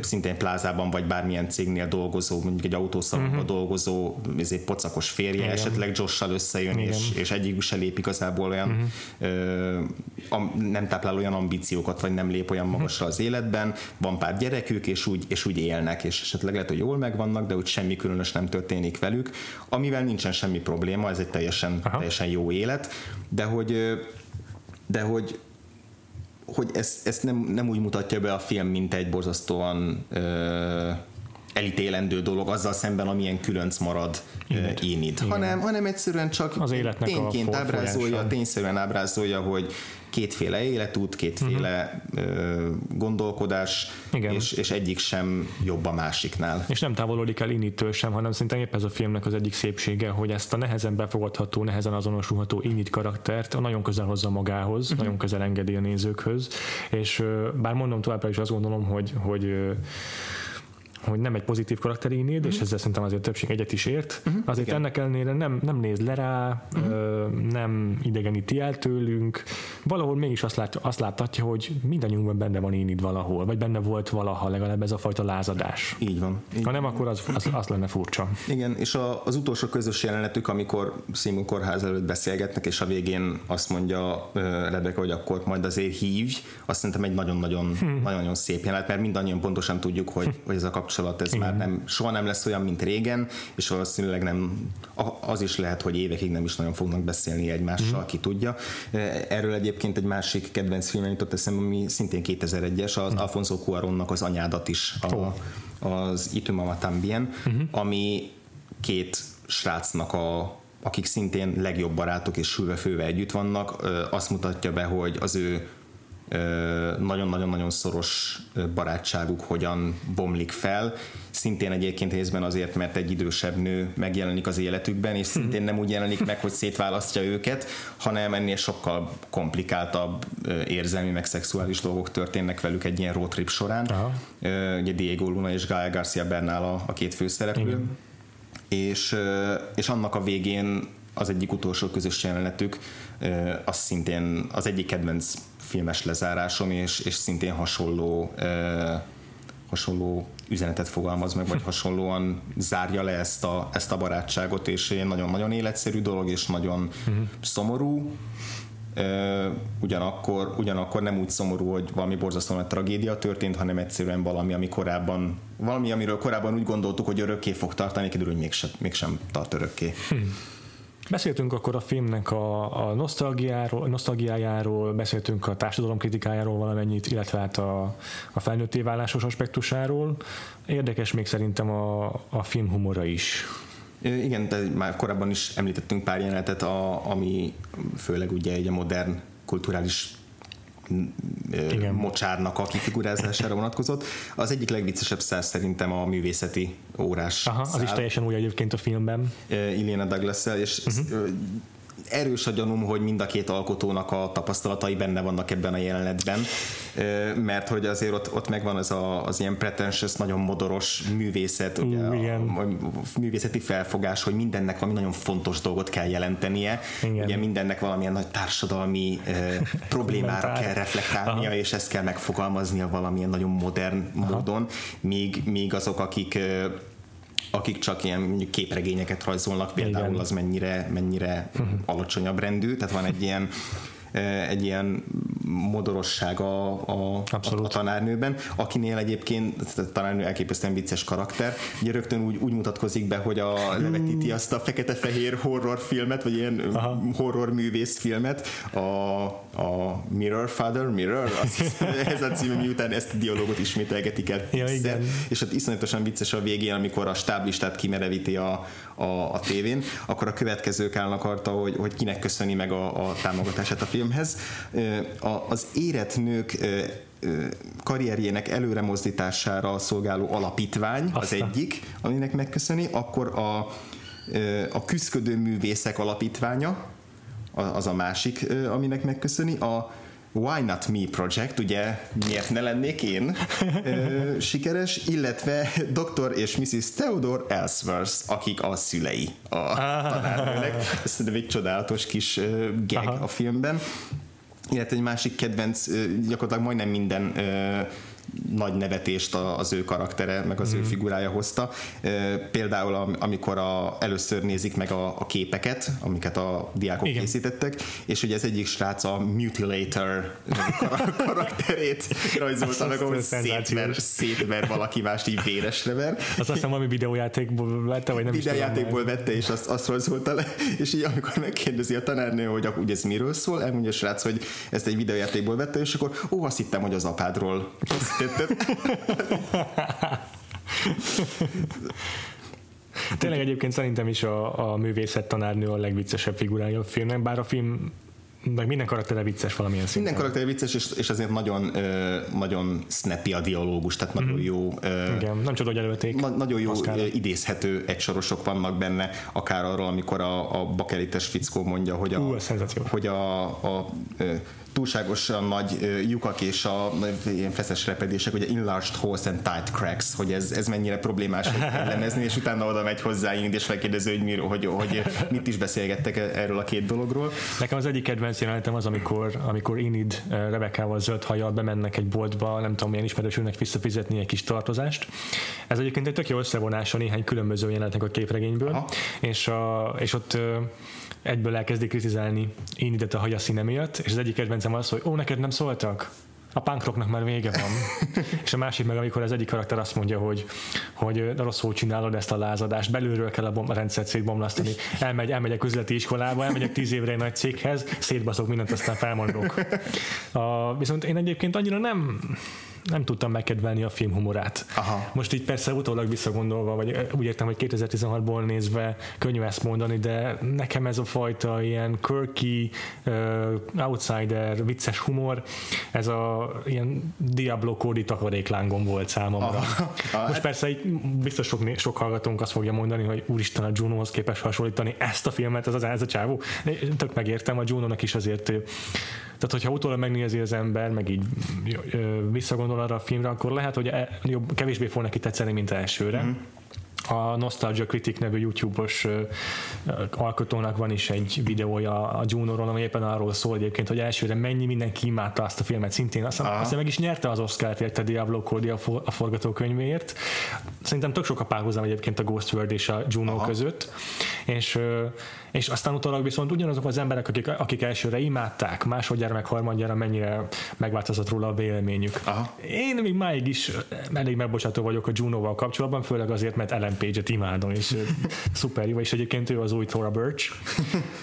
szintén plázában vagy bármilyen cégnél dolgozó, mondjuk egy autószalomban uh-huh. dolgozó ezért pocakos férje, Igen. esetleg Josh-sal összejön, és, és egyik se lép igazából olyan, uh-huh. ö, am, nem táplál olyan ambíciókat, vagy nem lép olyan mhm. magasra az életben, van pár gyerekük, és úgy, és úgy élnek, és esetleg lehet, hogy jól megvannak, de úgy semmi különös nem történik velük, amivel nincsen semmi probléma, ez egy teljesen, teljesen jó élet, de hogy de hogy hogy ezt, ezt nem, nem úgy mutatja be a film, mint egy borzasztóan ö, elítélendő dolog azzal szemben, amilyen különc marad Enid, hanem, hanem egyszerűen csak az tényként ábrázolja, tényszerűen ábrázolja, hogy kétféle életút, kétféle uh-huh. gondolkodás, Igen. És, és egyik sem jobb a másiknál. És nem távolodik el Initől sem, hanem szerintem épp ez a filmnek az egyik szépsége, hogy ezt a nehezen befogadható, nehezen azonosulható Init karaktert nagyon közel hozza magához, uh-huh. nagyon közel engedi a nézőkhöz, és bár mondom továbbra is azt gondolom, hogy, hogy hogy nem egy pozitív karakter Enid, uh-huh. és mhm. ezzel szerintem azért többség egyet is ért, uh-huh. azért Igen. ennek ellenére nem, nem néz le rá, uh-huh. nem idegeníti el tőlünk, valahol mégis azt, lát, azt láthatja, hogy mindannyiunkban benne van Enid valahol, vagy benne volt valaha legalább ez a fajta lázadás. Így van. Így ha nem, akkor az, az, az lenne furcsa. Igen, és a, az utolsó közös jelenetük, amikor Simon kórház előtt beszélgetnek, és a végén azt mondja uh, Rebecca, hogy akkor majd azért hívj, azt szerintem egy nagyon-nagyon, hmm. nagyon-nagyon szép jelenet, mert mindannyian pontosan tudjuk, hogy, hogy ez a kapcsolat, ez Igen. már nem, soha nem lesz olyan, mint régen, és valószínűleg nem, az is lehet, hogy évekig nem is nagyon fognak beszélni egymással, mm. ki tudja. Erről egyébként egy másik kedvenc filmem jutott eszembe, ami szintén 2001-es, az mm. Alfonso Cuaronnak az anyádat is, a, oh. az Ituma Tambien, mm-hmm. ami két srácnak a akik szintén legjobb barátok és sülve főve együtt vannak, azt mutatja be, hogy az ő nagyon-nagyon-nagyon szoros barátságuk hogyan bomlik fel. Szintén egyébként részben azért, mert egy idősebb nő megjelenik az életükben, és szintén nem úgy jelenik meg, hogy szétválasztja őket, hanem ennél sokkal komplikáltabb érzelmi, meg szexuális dolgok történnek velük egy ilyen roadtrip során. Aha. Ugye Diego Luna és Gael Garcia Bernal a, a két főszereplő. És, és annak a végén az egyik utolsó közös jelenetük, az szintén az egyik kedvenc filmes lezárásom, és, és szintén hasonló hasonló üzenetet fogalmaz meg, vagy hasonlóan zárja le ezt a, ezt a barátságot, és egy nagyon-nagyon életszerű dolog, és nagyon uh-huh. szomorú, ugyanakkor, ugyanakkor nem úgy szomorú, hogy valami borzasztóan tragédia történt, hanem egyszerűen valami, ami korábban, valami, amiről korábban úgy gondoltuk, hogy örökké fog tartani, kiderül, hogy mégsem, mégsem tart örökké. Hmm. Beszéltünk akkor a filmnek a, a nosztalgiájáról, beszéltünk a társadalomkritikájáról valamennyit, illetve hát a, a felnőtté válásos aspektusáról. Érdekes még szerintem a, a film humora is. Igen, de már korábban is említettünk pár jelenetet, a, ami főleg ugye egy a modern kulturális igen. mocsárnak a kifigurázására vonatkozott. Az egyik legviccesebb száz szerintem a művészeti órás Aha, az szál. is teljesen új egyébként a filmben. Iliana douglas és uh-huh erős a gyanúm, hogy mind a két alkotónak a tapasztalatai benne vannak ebben a jelenetben, mert hogy azért ott, ott megvan az, a, az ilyen pretentious, nagyon modoros művészet, ugye, uh, a, a művészeti felfogás, hogy mindennek valami nagyon fontos dolgot kell jelentenie, igen. ugye mindennek valamilyen nagy társadalmi problémára kell reflektálnia, Aha. és ezt kell megfogalmaznia valamilyen nagyon modern Aha. módon, míg, míg azok, akik akik csak ilyen mondjuk képregényeket rajzolnak, például Igen. az mennyire, mennyire uh-huh. alacsonyabb rendű, tehát van egy ilyen egy ilyen modorosság a, a, a tanárnőben, akinél egyébként a tanárnő elképesztően vicces karakter, ugye rögtön úgy, úgy mutatkozik be, hogy a levetíti azt a fekete-fehér horrorfilmet, vagy ilyen Aha. horror művész filmet, a, a Mirror Father, Mirror, azt ez a cím, miután ezt a dialógot ismételgetik el. Ja, igen. és ott iszonyatosan vicces a végén, amikor a stáblistát kimerevíti a, a, a tévén, akkor a következők állnak arta, hogy, hogy kinek köszöni meg a, a támogatását a filmhez. Az érett nők karrierjének előre mozdítására szolgáló alapítvány Aztán. az egyik, aminek megköszöni, akkor a, a küzdködő művészek alapítványa, az a másik, aminek megköszöni, a Why Not Me Project, ugye miért ne lennék én ö, sikeres, illetve Dr. és Mrs. Theodore Ellsworth, akik a szülei a tanárnőnek. Ez szerintem egy csodálatos kis gag Aha. a filmben. Illetve egy másik kedvenc, gyakorlatilag majdnem minden nagy nevetést az ő karaktere, meg az mm. ő mhm. figurája hozta. Például amikor a, először nézik meg a, a képeket, amiket a diákok Igen. készítettek, és ugye ez egyik srác a Mutilator karakterét rajzolta meg, ahol szétver, szétver valaki mást így véresre ver. Azt hiszem valami videójátékból vette, vagy nem Videójátékból vette, és azt, azt rajzolta le, és így amikor megkérdezi a tanárnő, hogy ugye ez miről szól, elmondja a srác, hogy ezt egy videójátékból vette, és akkor ó, azt hittem, hogy az apádról Tényleg egyébként szerintem is a, a művészet tanárnő a legviccesebb figurája a filmnek, bár a film meg minden karaktere vicces valamilyen szinten. Minden karaktere vicces, és, és azért nagyon, ö, nagyon snappy a dialógus, tehát nagyon mm. jó. Ö, Igen, nem csak hogy előtték. Na, nagyon jó Oscar. idézhető egysorosok vannak benne, akár arról, amikor a, a bakelites fickó mondja, hogy a, uh, hogy a, a, a túlságosan nagy lyukak és a ilyen feszes repedések, ugye enlarged holes and tight cracks, hogy ez, ez mennyire problémás lemezni, és utána oda megy hozzá és megkérdezi, hogy, mir, hogy, hogy mit is beszélgettek erről a két dologról. Nekem az egyik kedvenc jelenetem az, amikor, amikor Inid Rebekával zöld hajjal bemennek egy boltba, nem tudom milyen ismerősülnek visszafizetni egy kis tartozást. Ez egyébként egy tök jó összevonása néhány különböző jelenetnek a képregényből, Aha. és, a, és ott egyből elkezdi kritizálni én ide a hagyaszíne miatt, és az egyik kedvencem az, hogy ó, neked nem szóltak? a punkrocknak már vége van. és a másik meg, amikor az egyik karakter azt mondja, hogy, hogy rosszul csinálod ezt a lázadást, belülről kell a, bom- a rendszert szétbomlasztani. Elmegy, elmegy a közleti iskolába, elmegyek tíz évre egy nagy céghez, szétbaszok mindent, aztán felmondok. A, viszont én egyébként annyira nem nem tudtam megkedvelni a film humorát. Aha. Most így persze utólag visszagondolva, vagy úgy értem, hogy 2016-ból nézve könnyű ezt mondani, de nekem ez a fajta ilyen quirky, uh, outsider, vicces humor, ez a ilyen Diablo kódi takaréklángom volt számomra. Aha. Most hát- persze így biztos sok, sok hallgatónk azt fogja mondani, hogy úristen a Junohoz képes hasonlítani ezt a filmet, ez az ez a csávó. Tök megértem, a Juno-nak is azért tehát, hogyha utólag megnézi az ember, meg így visszagondol arra a filmre, akkor lehet, hogy e, jobb, kevésbé fog neki tetszeni, mint elsőre. Mm a Nostalgia Critic nevű YouTube-os alkotónak van is egy videója a Juno-ról, ami éppen arról szól egyébként, hogy elsőre mennyi mindenki imádta azt a filmet, szintén aztán, aztán meg is nyerte az Oscar-t érte Diablo Cody a, for, a forgatókönyvéért. Szerintem tök sok a párhuzam egyébként a Ghost World és a Juno Aha. között, és és aztán utólag viszont ugyanazok az emberek, akik, akik elsőre imádták, másodjára meg harmadjára mennyire megváltozott róla a véleményük. Aha. Én még máig is elég megbocsátó vagyok a Juno-val kapcsolatban, főleg azért, mert Ellen Page-et imádom, és szuper jó, és egyébként ő az új Thora Birch.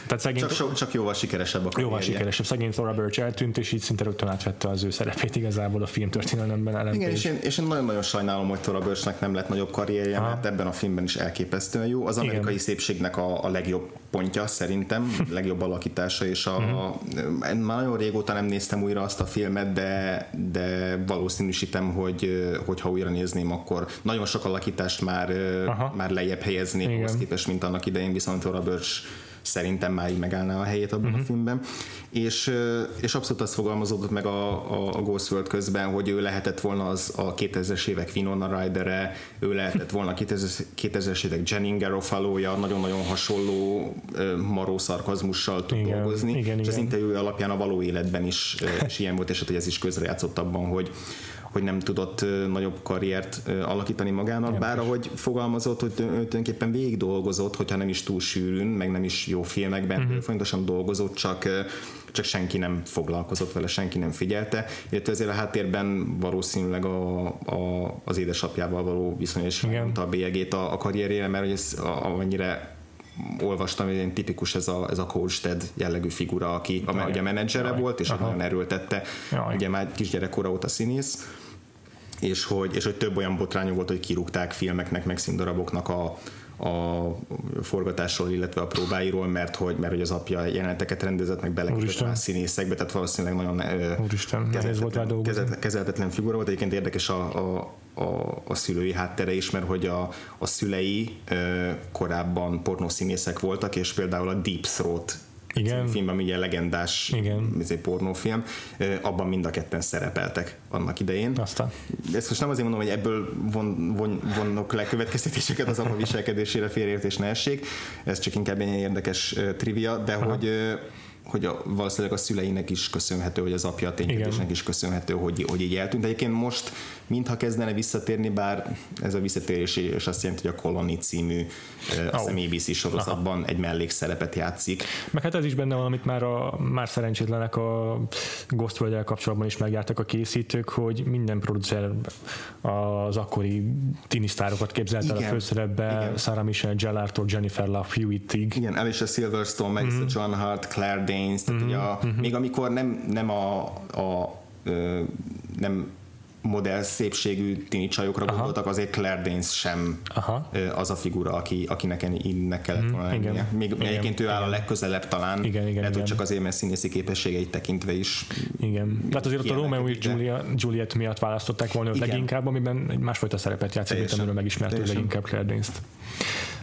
Tehát szegény, csak, so, csak jóval sikeresebb a Jóval sikeresebb. Szegény Thora Birch eltűnt, és így szinte rögtön átvette az ő szerepét igazából a filmtörténelemben Ellen Igen, és én, és én nagyon-nagyon sajnálom, hogy Thora Birchnek nem lett nagyobb karrierje, Aha. mert ebben a filmben is elképesztően jó. Az amerikai Igen. szépségnek a, a legjobb pontja szerintem, legjobb alakítása, és a, mm-hmm. már nagyon régóta nem néztem újra azt a filmet, de, de valószínűsítem, hogy, hogy ha újra nézném, akkor nagyon sok alakítást már, Aha. már lejjebb helyezni ahhoz képest, mint annak idején, viszont Laura Birch szerintem már így megállná a helyét abban uh-huh. a filmben. És, és abszolút azt fogalmazódott meg a, a, a Ghost World közben, hogy ő lehetett volna az a 2000-es évek Winona Ryder-e, ő lehetett volna a 2000-es évek Jenning Garofalo-ja, nagyon-nagyon hasonló maró szarkazmussal tud igen, dolgozni, igen, és igen. az interjú alapján a való életben is, is ilyen volt, és hát, hogy ez is közrejátszott abban, hogy, hogy nem tudott nagyobb karriert alakítani magának, nem bár ahogy fogalmazott, hogy tulajdonképpen végig dolgozott, hogyha nem is túl sűrűn, meg nem is jó filmekben, uh-huh. fontosan dolgozott, csak csak senki nem foglalkozott vele, senki nem figyelte, illetve ezért a háttérben valószínűleg a, a, az édesapjával való viszony is a bélyegét a, a karrierjére, mert hogy ez amennyire olvastam, hogy tipikus ez a, ez a coach Ted jellegű figura, aki a, ugye menedzsere Jaj. volt, és Aha. nagyon erőltette, Jaj. ugye már kisgyerekkora óta színész, és hogy, és hogy több olyan botránya volt, hogy kirúgták filmeknek, meg színdaraboknak a, a forgatásról, illetve a próbáiról, mert hogy, mert hogy az apja jeleneteket rendezett, meg belekötött a színészekbe, tehát valószínűleg nagyon Úristen, kezelhetetlen, kezelhetetlen, kezelhetetlen figura volt. Egyébként érdekes a, a, a, a szülői háttere is, mert hogy a, a szülei korábban pornószínészek voltak, és például a Deep Throat igen. film, ami ugye legendás Igen. Pornófilm, abban mind a ketten szerepeltek annak idején. Aztán. Ezt most nem azért mondom, hogy ebből von, von, vonnak le következtetéseket az apa viselkedésére félreértés ne essék, ez csak inkább egy érdekes trivia, de Aha. hogy hogy a, valószínűleg a szüleinek is köszönhető, hogy az apja a ténykedésnek is köszönhető, hogy, hogy így eltűnt. Egyébként most mintha kezdene visszatérni, bár ez a visszatérés és azt jelenti, hogy a Colony című oh. azt ABC sorozatban Aha. egy mellékszerepet játszik. Meg hát ez is benne van, amit már, a, már szerencsétlenek a Ghost world kapcsolatban is megjártak a készítők, hogy minden producer az akkori tinisztárokat képzelte el a főszerepbe, Igen. Sarah Michelle Gellartól Jennifer Love Hewitt-ig. Igen, Alicia Silverstone, Melissa mm-hmm. John Hart, Claire Danes, tehát mm-hmm. ugye a, mm-hmm. még amikor nem, nem a, a ö, nem modell szépségű tini csajokra Aha. gondoltak, azért Claire Danes sem Aha. az a figura, aki, akinek innek kellett mhm, volna lennie. Igen. Még igen. egyébként ő áll a legközelebb talán, igen, igen, mert igen. csak azért, mert színészi képességeit tekintve is. Igen. Tehát azért ott a Romeo és Julia, Juliet miatt választották volna őt leginkább, amiben egy másfajta szerepet játszik, mint amiről megismertük leginkább Claire Danes-t.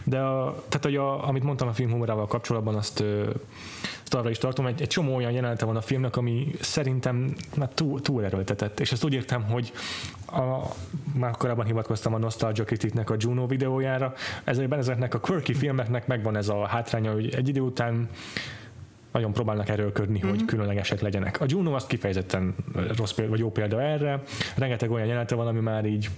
De a, tehát, hogy a, amit mondtam a film humorával kapcsolatban, azt azt arra is tartom, egy, egy csomó olyan jelenete van a filmnek, ami szerintem már túl, túl erőltetett, és ezt úgy értem, hogy a, már korábban hivatkoztam a Nostalgia Criticnek a Juno videójára, ezekben ezeknek a quirky filmeknek megvan ez a hátránya, hogy egy idő után nagyon próbálnak erőlködni, mm-hmm. hogy mhm. különlegesek legyenek. A Juno azt kifejezetten rossz példa, vagy jó példa erre. Rengeteg olyan jelenete van, ami már így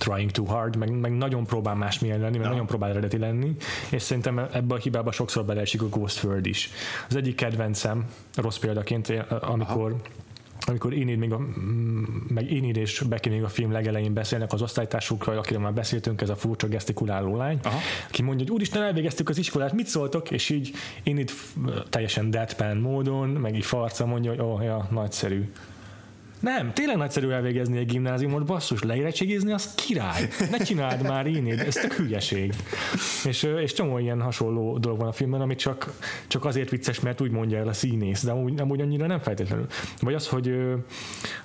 trying too hard, meg, meg nagyon próbál másmilyen lenni, meg ja. nagyon próbál eredeti lenni, és szerintem ebbe a hibába sokszor beleesik a Ghost World is. Az egyik kedvencem, rossz példaként, amikor Aha amikor Enid, még a, meg Enid és Becky még a film legelején beszélnek az osztálytársukról, akiről már beszéltünk, ez a furcsa gesztikuláló lány, Aha. aki mondja, hogy úristen, elvégeztük az iskolát, mit szóltok? És így Enid teljesen deadpan módon, meg így farca mondja, hogy oh, ja, nagyszerű. Nem, tényleg nagyszerű elvégezni egy gimnáziumot, basszus, leérettségizni, az király. Ne csináld már én, ez tök hülyeség. És, és csomó ilyen hasonló dolog van a filmben, ami csak, csak azért vicces, mert úgy mondja el a színész, de amúgy, amúgy annyira nem feltétlenül. Vagy az, hogy,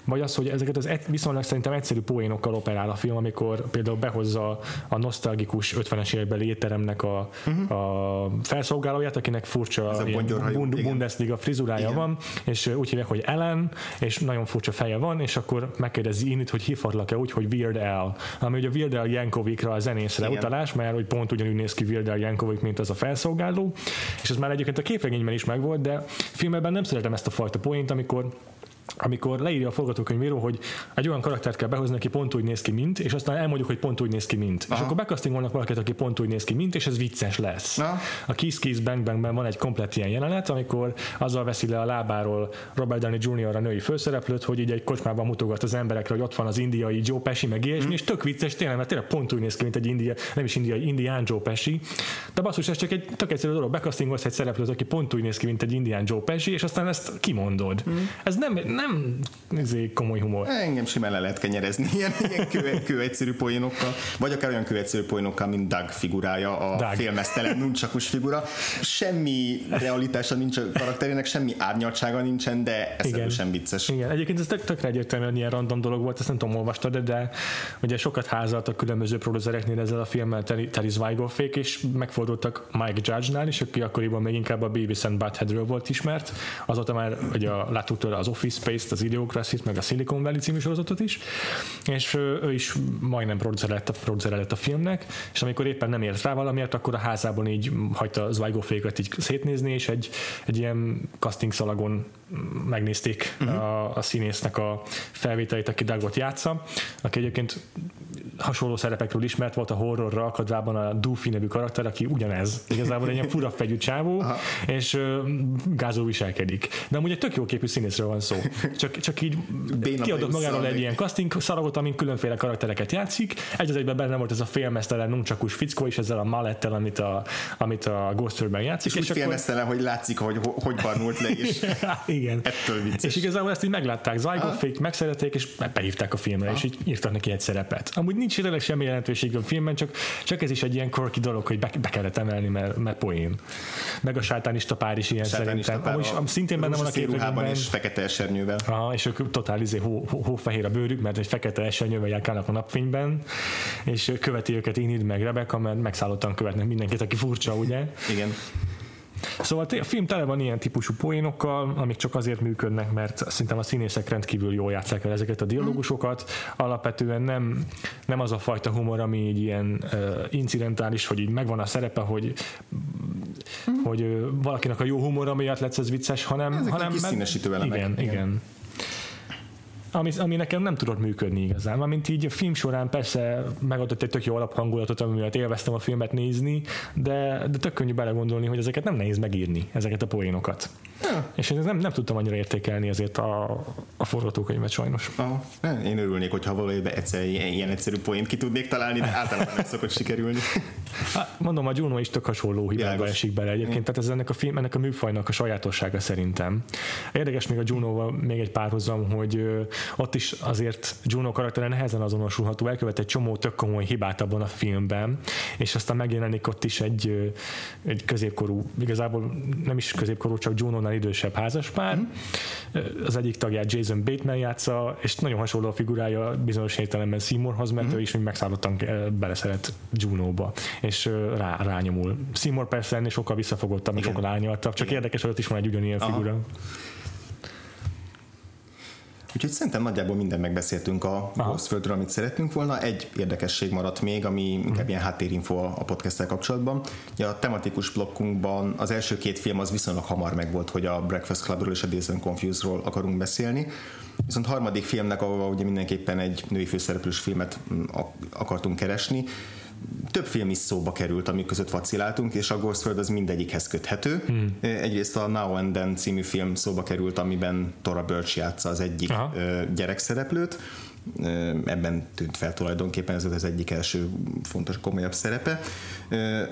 vagy az, hogy ezeket az viszonylag szerintem egyszerű poénokkal operál a film, amikor például behozza a nosztalgikus 50-es évekbeli étteremnek a, uh-huh. a felszolgálóját, akinek furcsa bund, Bundesliga frizurája igen. van, és úgy hívják, hogy Ellen, és nagyon furcsa fel feje van, és akkor megkérdezi Init, hogy hívhatlak-e úgy, hogy Weird Al. Ami ugye Weird Al Jankovicra a zenészre Igen. utalás, mert hogy pont ugyanúgy néz ki Weird Al Jankovic, mint az a felszolgáló, és ez már egyébként a képregényben is megvolt, de filmben nem szeretem ezt a fajta poént, amikor amikor leírja a forgatókönyvíró, hogy egy olyan karaktert kell behozni, aki pont úgy néz ki, mint, és aztán elmondjuk, hogy pont úgy néz ki, mint. Aha. És akkor bekasztingolnak valakit, aki pont úgy néz ki, mint, és ez vicces lesz. Aha. A Kiss Kiss Bang Bangben van egy komplet ilyen jelenet, amikor azzal veszi le a lábáról Robert Downey Jr. a női főszereplőt, hogy így egy kocsmában mutogat az emberekre, hogy ott van az indiai Joe Pesci, meg ilyesmi, hmm. és tök vicces tényleg, mert tényleg pont úgy néz ki, mint egy india, nem is indiai, indián Joe Pesci. De basszus, ez csak egy tök egyszerű dolog, bekasztingolsz egy szereplőt, aki pont úgy néz ki, mint egy indián Joe Pesci, és aztán ezt kimondod. Hmm. Ez nem, nem nem izé, komoly humor. Engem simán le lehet kenyerezni ilyen, ilyen kő, kő egyszerű poénokkal, vagy akár olyan kő egyszerű poénokkal, mint Doug figurája, a Doug. félmeztelen nuncsakus figura. Semmi realitása nincs a karakterének, semmi árnyaltsága nincsen, de ez sem vicces. Igen, egyébként ez tök, tökre egyértelműen ilyen random dolog volt, ezt nem tudom, olvastad, de ugye sokat házaltak különböző producereknél ezzel a filmmel Terry Zweigoffék, és megfordultak Mike Judge-nál is, aki akkoriban még inkább a Beavis and Buttheadről volt ismert, azóta már ugye láttuk tőle az Office Space-t, az Idiocracy-t, meg a Silicon Valley című sorozatot is, és ő is majdnem producer lett, a, producer lett a filmnek, és amikor éppen nem ért rá valamiért, akkor a házában így hagyta Zweigofékat így szétnézni, és egy, egy ilyen casting szalagon megnézték uh-huh. a, a színésznek a felvételeit, aki Dagot játsza, aki egyébként hasonló szerepekről ismert volt a horrorra akadvában a Doofy nevű karakter, aki ugyanez. Igazából egy ilyen fura fegyű csávó, Aha. és uh, gázul viselkedik. De amúgy egy tök jó képű színészről van szó. Csak, csak így Béna kiadott magáról egy ilyen casting szaragot, amin különféle karaktereket játszik. Egy az egyben benne volt ez a félmeztelen nuncsakus fickó is ezzel a malettel, amit a, amit a Ghost játszik. És, és úgy félmeztelen, akkor... hogy látszik, hogy hogy barnult le, és Igen. ettől vicces. És igazából ezt így meglátták, Zygoffék megszerették, és behívták a filmre, Aha. és így írtak neki egy szerepet. Amúgy nincs tényleg semmi jelentőség a filmben, csak, csak ez is egy ilyen quirky dolog, hogy be, be kellett emelni, mert, mert poén. Meg a sátánista pár is ilyen sátánista szerintem. Amúgy, szintén benne van a képregényben. és fekete esernyővel. Aha, és ők totál izé, hó, hófehér a bőrük, mert egy fekete esernyővel járkálnak a napfényben, és követi őket Inid meg Rebecca, mert megszállottan követnek mindenkit, aki furcsa, ugye? Igen. Szóval a film tele van ilyen típusú poénokkal, amik csak azért működnek, mert szerintem a színészek rendkívül jól játszák el ezeket a dialógusokat. Alapvetően nem, nem az a fajta humor, ami így ilyen uh, incidentális, hogy így megvan a szerepe, hogy hogy uh, valakinek a jó humor miatt lesz ez vicces, hanem... Ezek hanem kis meg, igen, igen. igen ami, ami nekem nem tudott működni igazán. Amint így a film során persze megadott egy tök jó alaphangulatot, ami miatt élveztem a filmet nézni, de, de tök könnyű belegondolni, hogy ezeket nem nehéz megírni, ezeket a poénokat. Ja. És én nem, nem tudtam annyira értékelni ezért a, a forgatókönyvet sajnos. Aha. Én örülnék, hogyha valójában egyszer ilyen egyszerű poént ki tudnék találni, de általában nem szokott sikerülni. Hát, mondom, a Juno is tök hasonló hibába esik bele egyébként, tehát ez ennek a, film, ennek a műfajnak a sajátossága szerintem. Érdekes még a Juno-val még egy párhuzam, hogy ott is azért Juno karaktere nehezen azonosulható, elkövet egy csomó tök komoly hibát abban a filmben, és aztán megjelenik ott is egy, egy középkorú, igazából nem is középkorú, csak Juno-nál idősebb házaspár. Mm. Az egyik tagját Jason Bateman játsza, és nagyon hasonló a figurája bizonyos értelemben Seymourhoz, mert mm. ő is még megszállottan beleszeret Juno-ba, és rá, rányomul. Seymour persze ennél sokkal visszafogottabb, sokkal árnyaltabb, csak Igen. érdekes, hogy ott is van egy ugyanilyen Aha. figura. Úgyhogy szerintem nagyjából minden megbeszéltünk a Ghostföldről, amit szerettünk volna. Egy érdekesség maradt még, ami inkább mm. ilyen háttérinfo a podcast kapcsolatban. Ugye a tematikus blokkunkban az első két film az viszonylag hamar megvolt, hogy a Breakfast Clubról és a Days and Confused-ról akarunk beszélni. Viszont harmadik filmnek, ahol ugye mindenképpen egy női főszereplős filmet mm, akartunk keresni, több film is szóba került, amik között vaciláltunk, és a Ghostworld az mindegyikhez köthető. Hmm. Egyrészt a Now and Then című film szóba került, amiben Tora Birch játsza az egyik Aha. gyerekszereplőt, ebben tűnt fel tulajdonképpen, ez az egyik első fontos, komolyabb szerepe.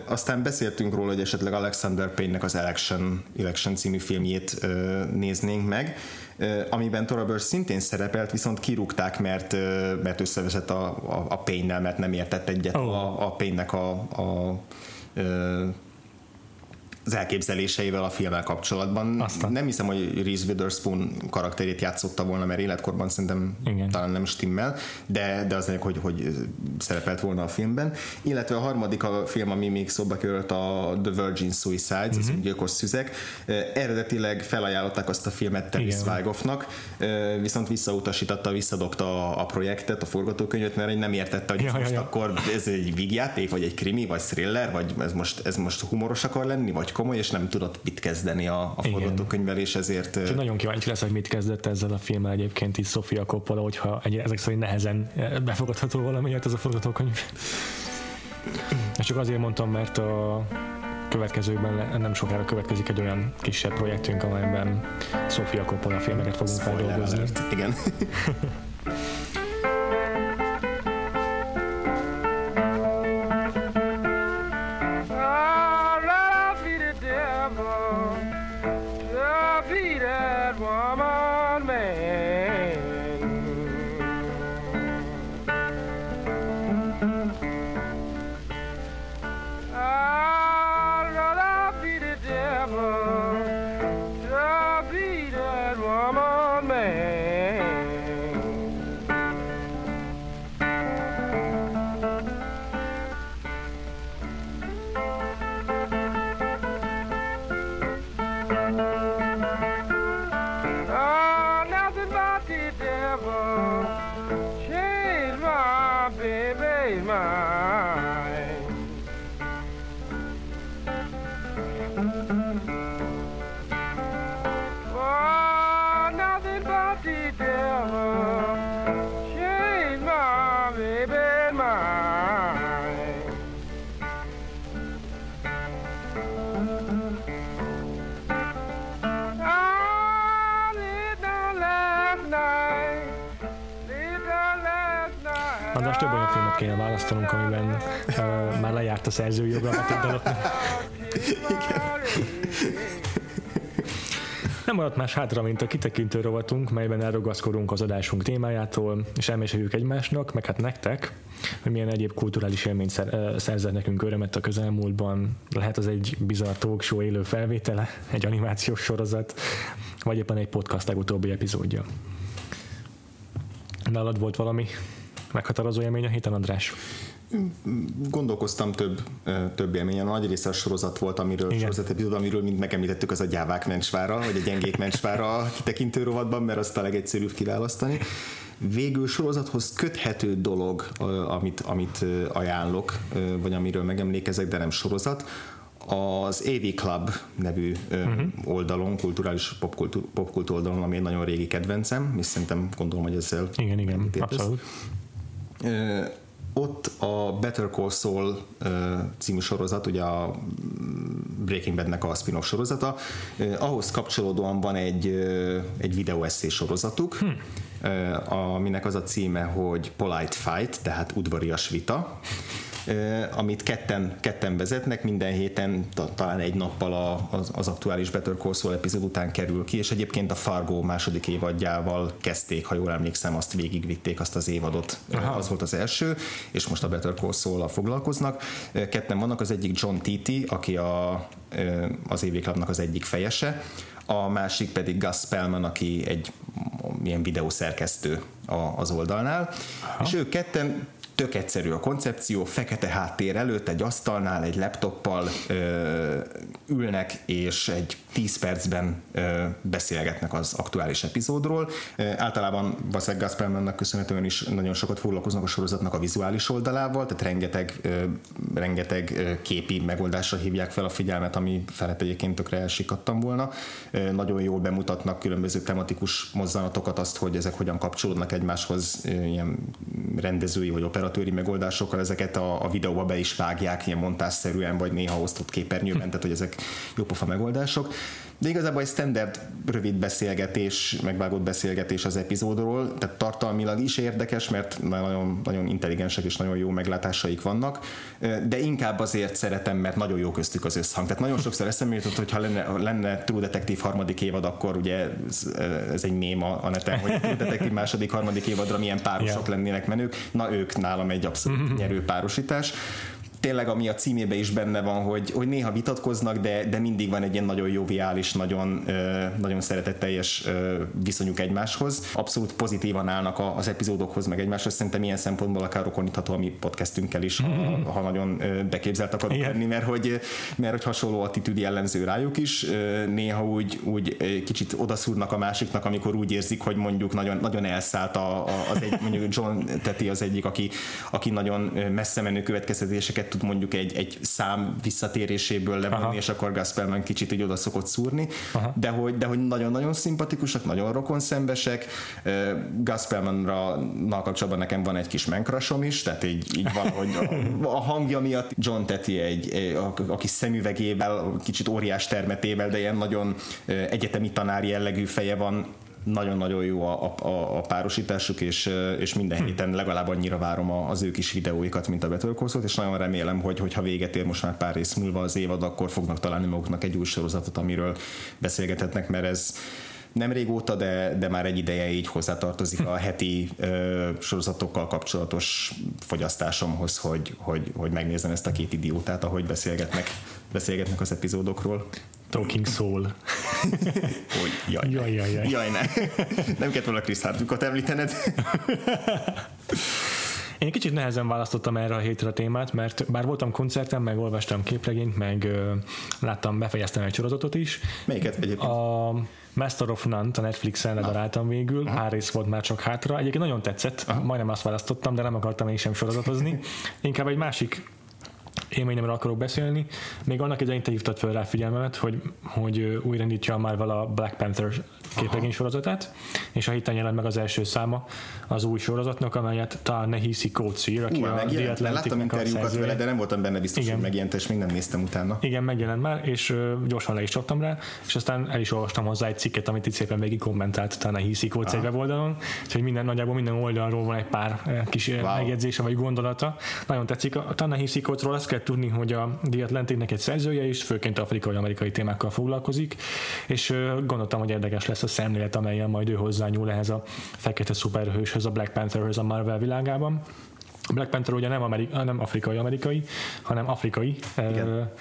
Aztán beszéltünk róla, hogy esetleg Alexander Payne-nek az Election, Election című filmjét néznénk meg, amiben Tora Birch szintén szerepelt, viszont kirúgták, mert, mert összeveszett a, a, a Payne-nel, mert nem értett egyet oh. a, a Payne-nek a, a, a az elképzeléseivel a filmmel kapcsolatban. Aztán. Nem hiszem, hogy Reese Witherspoon karakterét játszotta volna, mert életkorban szerintem Igen. talán nem stimmel, de, de az lényeg, hogy, hogy szerepelt volna a filmben. Illetve a harmadik a film, ami még szóba került a The Virgin Suicides, uh-huh. az gyilkos szüzek. Eredetileg felajánlották azt a filmet Terry Zweigoffnak, viszont visszautasította, visszadobta a, a projektet, a forgatókönyvet, mert nem értette, hogy ja, most ja, ja. akkor ez egy vígjáték, vagy egy krimi, vagy thriller, vagy ez most, ez most humoros akar lenni, vagy komoly, és nem tudott mit kezdeni a, a forgatókönyvvel, és ezért... És nagyon kíváncsi lesz, hogy mit kezdett ezzel a filmmel egyébként is Sofia Coppola, hogyha egy, ezek szerint nehezen befogadható valamiért ez a forgatókönyv. És csak azért mondtam, mert a következőkben nem sokára következik egy olyan kisebb projektünk, amelyben Sofia Coppola filmeket fogunk feldolgozni. Igen. kéne választanunk, amiben uh, már lejárt a szerzőjoga a Nem maradt más hátra, mint a kitekintő rovatunk, melyben elrogaszkodunk az adásunk témájától, és elmeséljük egymásnak, meg hát nektek, hogy milyen egyéb kulturális élményt szerzett nekünk örömet a közelmúltban. Lehet az egy bizarr talk show élő felvétele, egy animációs sorozat, vagy éppen egy podcast legutóbbi epizódja. Nálad volt valami meghatározó élmény a héten, András? Gondolkoztam több, több élményen. A nagy része a sorozat volt, amiről, Igen. sorozat epizód, amiről mind megemlítettük, az a gyávák mencsvára, vagy a gyengék mencsvára kitekintő rovatban, mert azt a legegyszerűbb kiválasztani. Végül sorozathoz köthető dolog, amit, amit ajánlok, vagy amiről megemlékezek, de nem sorozat, az AV Club nevű uh-huh. oldalon, kulturális popkultúr, popkultúr oldalon, ami egy nagyon régi kedvencem, és szerintem gondolom, hogy ezzel igen, igen, abszolút ott a Better Call Saul című sorozat, ugye a Breaking Badnek a spin-off sorozata, ahhoz kapcsolódóan van egy, egy videóesszé sorozatuk, hm. aminek az a címe, hogy Polite Fight, tehát udvarias vita, amit ketten, ketten vezetnek, minden héten talán egy nappal az, az aktuális Better Call Saul epizód után kerül ki, és egyébként a Fargo második évadjával kezdték, ha jól emlékszem, azt végigvitték azt az évadot, Aha. az volt az első, és most a Better Call Saul-al foglalkoznak. Ketten vannak, az egyik John Titi, aki a, az évéklapnak az egyik fejese, a másik pedig Gus Spellman, aki egy ilyen videószerkesztő az oldalnál, Aha. és ők ketten tök egyszerű a koncepció, fekete háttér előtt egy asztalnál egy laptoppal ö, ülnek, és egy 10 percben ö, beszélgetnek az aktuális epizódról. Ö, általában Vasek Gaspermannak köszönhetően is nagyon sokat foglalkoznak a sorozatnak a vizuális oldalával, tehát rengeteg, ö, rengeteg képi megoldásra hívják fel a figyelmet, ami felett egyébként tökre elsikadtam volna. Ö, nagyon jól bemutatnak különböző tematikus mozzanatokat, azt, hogy ezek hogyan kapcsolódnak egymáshoz, ö, ilyen rendezői vagy operatőri megoldásokkal, ezeket a, a videóba be is vágják ilyen montásszerűen, vagy néha osztott képernyőben, tehát hogy ezek jópofa megoldások de igazából egy standard rövid beszélgetés, megvágott beszélgetés az epizódról, tehát tartalmilag is érdekes, mert nagyon, nagyon intelligensek és nagyon jó meglátásaik vannak, de inkább azért szeretem, mert nagyon jó köztük az összhang. Tehát nagyon sokszor eszembe jutott, hogy ha lenne, lenne True Detective harmadik évad, akkor ugye ez, ez egy mém a, a neten, hogy True Detective második, harmadik évadra milyen párosok yeah. lennének menők. Na ők nálam egy abszolút nyerő párosítás tényleg ami a címébe is benne van, hogy, hogy néha vitatkoznak, de, de mindig van egy ilyen nagyon joviális, nagyon, nagyon szeretetteljes viszonyuk egymáshoz. Abszolút pozitívan állnak az epizódokhoz, meg egymáshoz. Szerintem ilyen szempontból akár rokonítható a mi podcastünkkel is, ha, ha nagyon beképzelt akarok Igen. lenni, mert hogy, mert hogy hasonló attitűd jellemző rájuk is. Néha úgy, úgy kicsit odaszúrnak a másiknak, amikor úgy érzik, hogy mondjuk nagyon, nagyon elszállt a, az egy, mondjuk John Teti az egyik, aki, aki nagyon messze menő következtetéseket tud mondjuk egy, egy szám visszatéréséből levonni, Aha. és akkor Gasperman kicsit így oda szokott szúrni, de hogy, de hogy nagyon-nagyon szimpatikusak, nagyon rokon szembesek. Gaspermanra kapcsolatban nekem van egy kis menkrasom is, tehát így, így valahogy a, a hangja miatt John Teti egy, egy a, a kis szemüvegével, kicsit óriás termetével, de ilyen nagyon egyetemi tanár jellegű feje van, nagyon-nagyon jó a, a, a párosításuk, és, és minden hm. héten legalább annyira várom az ő kis videóikat, mint a Better és nagyon remélem, hogy hogyha véget ér most már pár rész múlva az évad, akkor fognak találni maguknak egy új sorozatot, amiről beszélgethetnek, mert ez nem régóta, de, de már egy ideje így hozzátartozik a heti ö, sorozatokkal kapcsolatos fogyasztásomhoz, hogy, hogy, hogy megnézem ezt a két idiótát, ahogy beszélgetnek, beszélgetnek az epizódokról. Talking Soul. hogy jaj, jaj, jaj, jaj. jaj ne. Nem kellett volna Chris Hardwickot említened. Én kicsit nehezen választottam erre a hétre a témát, mert bár voltam koncerten, meg olvastam képregényt, meg ö, láttam, befejeztem egy sorozatot is. Melyiket egyébként? A Master of None a Netflixen ledaráltam végül, pár rész volt már csak hátra. Egyébként nagyon tetszett, Aha. majdnem azt választottam, de nem akartam én sem sorozatozni. Inkább egy másik élményemről akarok beszélni. Még annak idején te hívtad fel rá figyelmemet, hogy, hogy újraindítja a Marvel a Black Panther képregény sorozatát, és a héten jelent meg az első száma az új sorozatnak, amelyet ta Nehisi Coates ír, aki Ú, a The Atlantic interjúkat vele, de nem voltam benne biztos, Igen. hogy megjelent, és még nem néztem utána. Igen, megjelent már, és gyorsan le is csaptam rá, és aztán el is olvastam hozzá egy cikket, amit itt szépen végig kommentált ta Nehisi Coates egy weboldalon, úgyhogy minden nagyjából minden oldalról van egy pár kis wow. megjegyzése vagy gondolata. Nagyon tetszik. A Tanahisi Coatesról azt kell tudni, hogy a The Atlanticnek egy szerzője is, főként afrikai-amerikai témákkal foglalkozik, és gondoltam, hogy érdekes lesz a szemlélet, amelyen majd ő hozzányúl ehhez a fekete szuperhőshöz, a Black Pantherhöz a Marvel világában. Black Panther ugye nem, amerika, nem afrikai-amerikai, hanem afrikai. Igen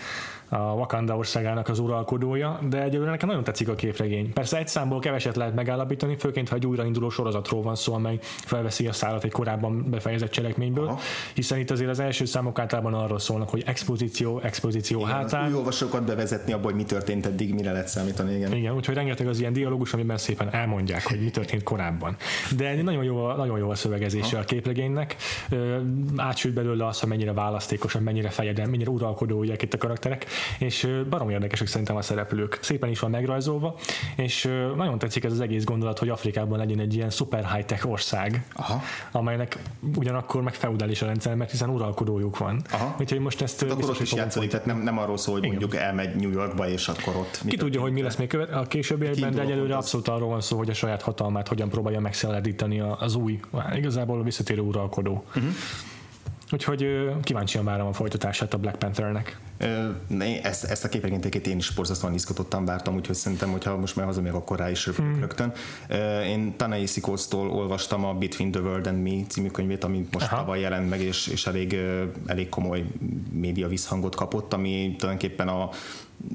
a Wakanda országának az uralkodója, de egyelőre nekem nagyon tetszik a képregény. Persze egy számból keveset lehet megállapítani, főként ha egy újrainduló sorozatról van szó, amely felveszi a szállat egy korábban befejezett cselekményből, Aha. hiszen itt azért az első számok általában arról szólnak, hogy expozíció, expozíció igen, hátán. Új olvasókat bevezetni abból, hogy mi történt eddig, mire lehet számítani. Igen, igen úgyhogy rengeteg az ilyen dialógus, amiben szépen elmondják, hogy mi történt korábban. De nagyon jó, nagyon jó a szövegezése Aha. a képregénynek. Átsült belőle az, hogy mennyire választékosan, mennyire fejeden, mennyire uralkodó itt a karakterek és barom érdekesek szerintem a szereplők. Szépen is van megrajzolva, és nagyon tetszik ez az egész gondolat, hogy Afrikában legyen egy ilyen szuper high-tech ország, Aha. amelynek ugyanakkor meg feudális a rendszer, mert hiszen uralkodójuk van. Aha. Úgyhogy most ezt hát akkor ott is játszik, tehát nem, nem arról szól, hogy Igen. mondjuk elmegy New Yorkba, és akkor ott. Ki tudja, hogy mi lesz még követ, a későbbiekben, de egyelőre abszolút arról van szó, hogy a saját hatalmát hogyan próbálja megszeledíteni az új, igazából a visszatérő uralkodó. Uh-huh. Úgyhogy kíváncsian várom a folytatását a Black Panthernek. Ezt, ezt a képregénytékét én is borzasztóan izgatottan vártam, úgyhogy szerintem, hogyha most már hazamegyek, akkor rá is mm. rögtön. Én Tanei Sikosztól olvastam a Between the World and Me című könyvét, ami most Aha. tavaly jelent meg, és, és elég, elég komoly média visszhangot kapott, ami tulajdonképpen a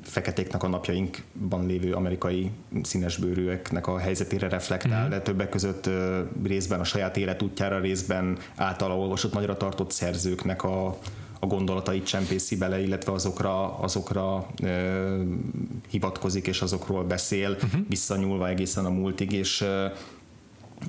feketéknek a napjainkban lévő amerikai színesbőrűeknek a helyzetére reflektál, mm-hmm. de többek között részben a saját életútjára, részben általa olvasott nagyra tartott szerzőknek a, a gondolatait csempészi bele, illetve azokra, azokra ö, hivatkozik és azokról beszél, uh-huh. visszanyúlva egészen a múltig, és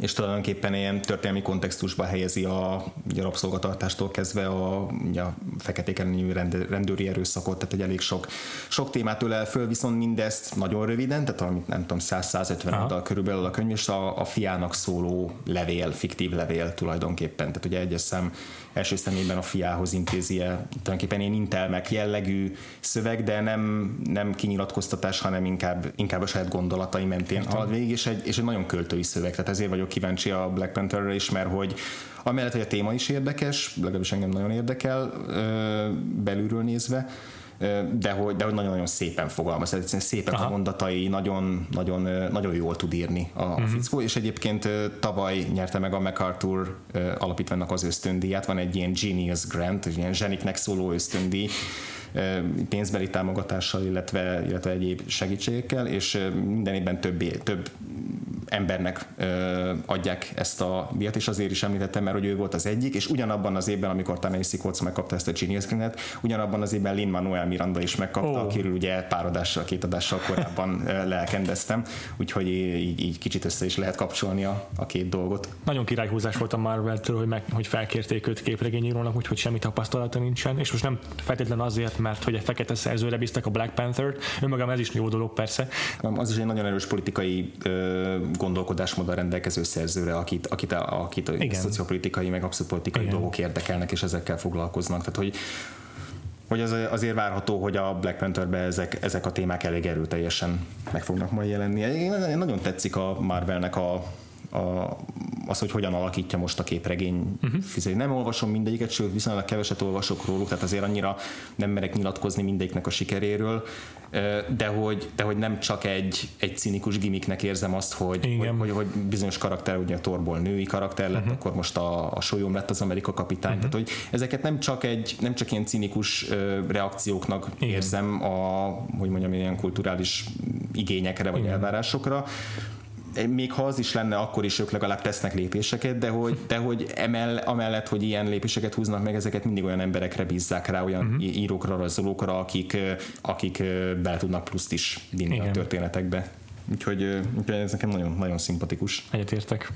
és tulajdonképpen ilyen történelmi kontextusba helyezi a, a rabszolgatartástól kezdve a, a feketék elleni rendőri erőszakot, tehát egy elég sok, sok témát ölel föl, viszont mindezt nagyon röviden, tehát amit nem tudom, 100-150 oldal körülbelül a könyv, és a, a fiának szóló levél, fiktív levél tulajdonképpen, tehát ugye egyes szem első szemében a fiához intézi el, tulajdonképpen ilyen intelmek jellegű szöveg, de nem, nem kinyilatkoztatás, hanem inkább, inkább a saját gondolatai mentén halad végig, és egy, és egy nagyon költői szöveg, tehát ezért vagyok kíváncsi a Black Pantherre is, mert hogy amellett, hogy a téma is érdekes, legalábbis engem nagyon érdekel belülről nézve, de hogy, de hogy nagyon-nagyon szépen fogalmaz, egyszerűen szépen Aha. a mondatai, nagyon, nagyon, nagyon jól tud írni a, uh-huh. fickó, és egyébként tavaly nyerte meg a MacArthur alapítványnak az ösztöndíját, van egy ilyen Genius Grant, egy ilyen zseniknek szóló ösztöndíj, pénzbeli támogatással, illetve, illetve egyéb segítségekkel, és minden évben több, több embernek ö, adják ezt a díjat, és azért is említettem, mert hogy ő volt az egyik, és ugyanabban az évben, amikor Tanei Kotz megkapta ezt a Genius Grant, ugyanabban az évben Lin Manuel Miranda is megkapta, oh. akiről ugye pár adással, két adással korábban lelkendeztem, úgyhogy így, így kicsit össze is lehet kapcsolni a, a két dolgot. Nagyon királyhúzás volt a Marvel-től, hogy, meg, hogy felkérték őt képregényírónak, úgyhogy semmi tapasztalata nincsen, és most nem feltétlenül azért, mert hogy egy fekete szerzőre bíztak a Black Panther-t, önmagam ez is jó dolog persze. Az is egy nagyon erős politikai ö, gondolkodásmóddal rendelkező szerzőre, akit, akit, akit a szociopolitikai, meg abszolút politikai Igen. dolgok érdekelnek, és ezekkel foglalkoznak. Tehát, hogy hogy az, azért várható, hogy a Black Pantherbe ezek, ezek a témák elég erőteljesen meg fognak majd jelenni. Én nagyon tetszik a Marvelnek a, a, az, hogy hogyan alakítja most a képregény uh-huh. Nem olvasom mindegyiket, sőt viszonylag keveset olvasok róluk, tehát azért annyira nem merek nyilatkozni mindegyiknek a sikeréről, de hogy, de hogy nem csak egy, egy cinikus gimmicknek érzem azt, hogy, hogy, hogy, hogy bizonyos karakter, ugye a Torból női karakter lett, uh-huh. akkor most a, a Solyom lett az Amerika kapitány, uh-huh. tehát hogy ezeket nem csak egy, nem csak ilyen cinikus reakcióknak Igen. érzem a, hogy mondjam, ilyen kulturális igényekre vagy Igen. elvárásokra, még ha az is lenne, akkor is ők legalább tesznek lépéseket, de hogy, de hogy emell, amellett, hogy ilyen lépéseket húznak meg, ezeket mindig olyan emberekre bízzák rá, olyan uh-huh. írókra, rajzolókra, akik, akik bele tudnak pluszt is vinni Igen. a történetekbe. Úgyhogy, úgyhogy ez nekem nagyon, nagyon szimpatikus. Egyetértek.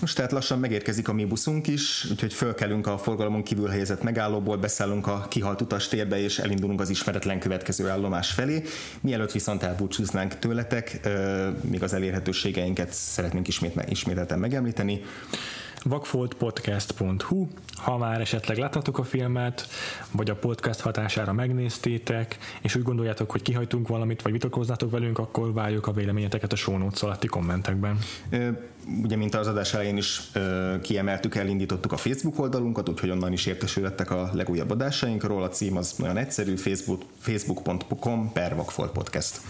Most tehát lassan megérkezik a mi buszunk is, úgyhogy fölkelünk a forgalomon kívül helyezett megállóból, beszállunk a kihalt utastérbe, és elindulunk az ismeretlen következő állomás felé. Mielőtt viszont elbúcsúznánk tőletek, még az elérhetőségeinket szeretnénk ismét, ismételten megemlíteni. vakfoltpodcast.hu, ha már esetleg láthatok a filmet, vagy a podcast hatására megnéztétek, és úgy gondoljátok, hogy kihajtunk valamit, vagy vitatkoznátok velünk, akkor várjuk a véleményeteket a show notes alatti kommentekben ugye, mint az adás elején is kiemeltük, elindítottuk a Facebook oldalunkat, úgyhogy onnan is értesülhettek a legújabb adásainkról. A cím az nagyon egyszerű, facebook, facebook.com per Vagfolt Podcast.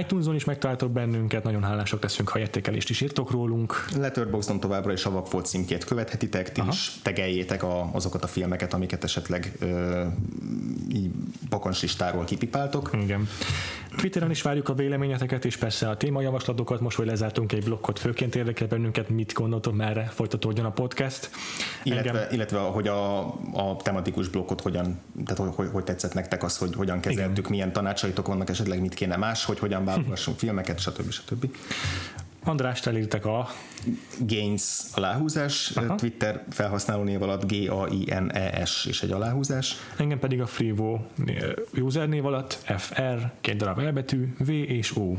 iTunes-on is megtaláltok bennünket, nagyon hálások leszünk, ha értékelést is írtok rólunk. Letterboxdon továbbra is a Vagfolt címkét követhetitek, ti Aha. is tegeljétek a, azokat a filmeket, amiket esetleg ö, így bakancslistáról kipipáltok. Igen. Twitteren is várjuk a véleményeteket, és persze a témajavaslatokat. Most, hogy lezártunk egy blokkot, főként érdekel bennünket, mit gondoltok, merre folytatódjon a podcast. Illetve, Engem... illetve hogy a, a tematikus blokkot hogyan, tehát hogy, hogy, hogy tetszett nektek az, hogy hogyan kezeltük, Igen. milyen tanácsaitok vannak, esetleg mit kéne más, hogy hogyan válogassunk filmeket, stb. stb. András, elírtak a Gains aláhúzás, Aha. Twitter felhasználó név alatt G-A-I-N-E-S és egy aláhúzás. Engem pedig a Freevo user név alatt FR, két darab elbetű, V és O.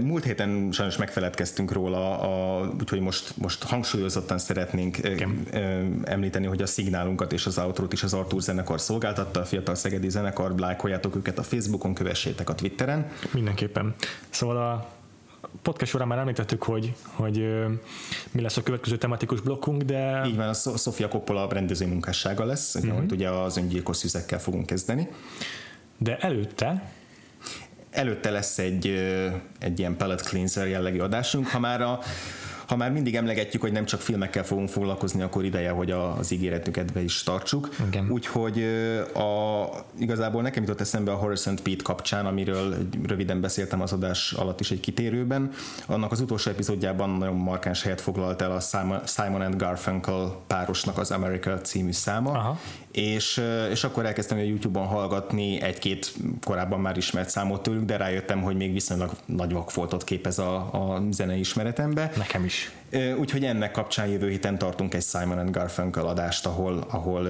Múlt héten sajnos megfeledkeztünk róla, a, úgyhogy most, most hangsúlyozottan szeretnénk Igen. említeni, hogy a szignálunkat és az outrót is az Artur zenekar szolgáltatta, a Fiatal Szegedi zenekar, lájkoljátok őket a Facebookon, kövessétek a Twitteren. Mindenképpen. Szóval a podcast során már említettük, hogy, hogy mi lesz a következő tematikus blokkunk, de... Így van, a Sofia Coppola rendező munkássága lesz, uh-huh. hogy ugye az öngyilkos szüzekkel fogunk kezdeni. De előtte előtte lesz egy, egy ilyen palette cleanser jellegű adásunk, ha már a ha már mindig emlegetjük, hogy nem csak filmekkel fogunk foglalkozni, akkor ideje, hogy az ígéretünket be is tartsuk. Úgyhogy a, igazából nekem jutott eszembe a Horace and Pete kapcsán, amiről röviden beszéltem az adás alatt is egy kitérőben. Annak az utolsó epizódjában nagyon markáns helyet foglalt el a Simon and Garfunkel párosnak az America című száma, Aha. És, és akkor elkezdtem a YouTube-on hallgatni egy-két korábban már ismert számot tőlük, de rájöttem, hogy még viszonylag nagy vakfoltot képez a, a zene ismeretembe. Nekem is. Úgyhogy ennek kapcsán jövő héten tartunk egy Simon and Garfunkel adást, ahol, ahol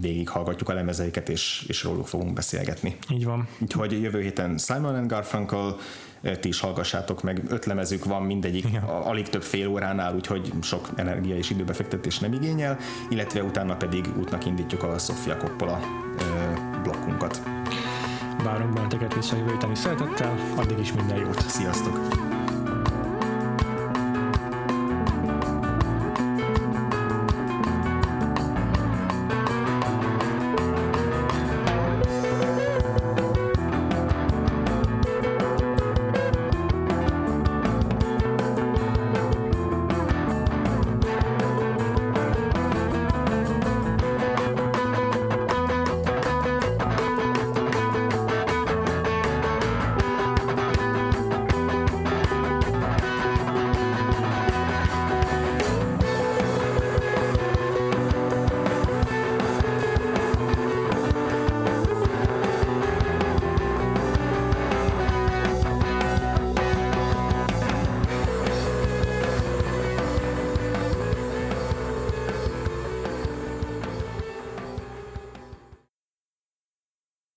végighallgatjuk a lemezeiket, és, és róluk fogunk beszélgetni. Így van. Úgyhogy jövő héten Simon and Garfunkel, ti is hallgassátok meg, öt lemezük van mindegyik, ja. alig több fél óránál, úgyhogy sok energia és időbefektetés nem igényel, illetve utána pedig útnak indítjuk a Sofia Coppola blokkunkat. Várunk benneteket vissza jövő szeretettel, addig is minden jót. Sziasztok!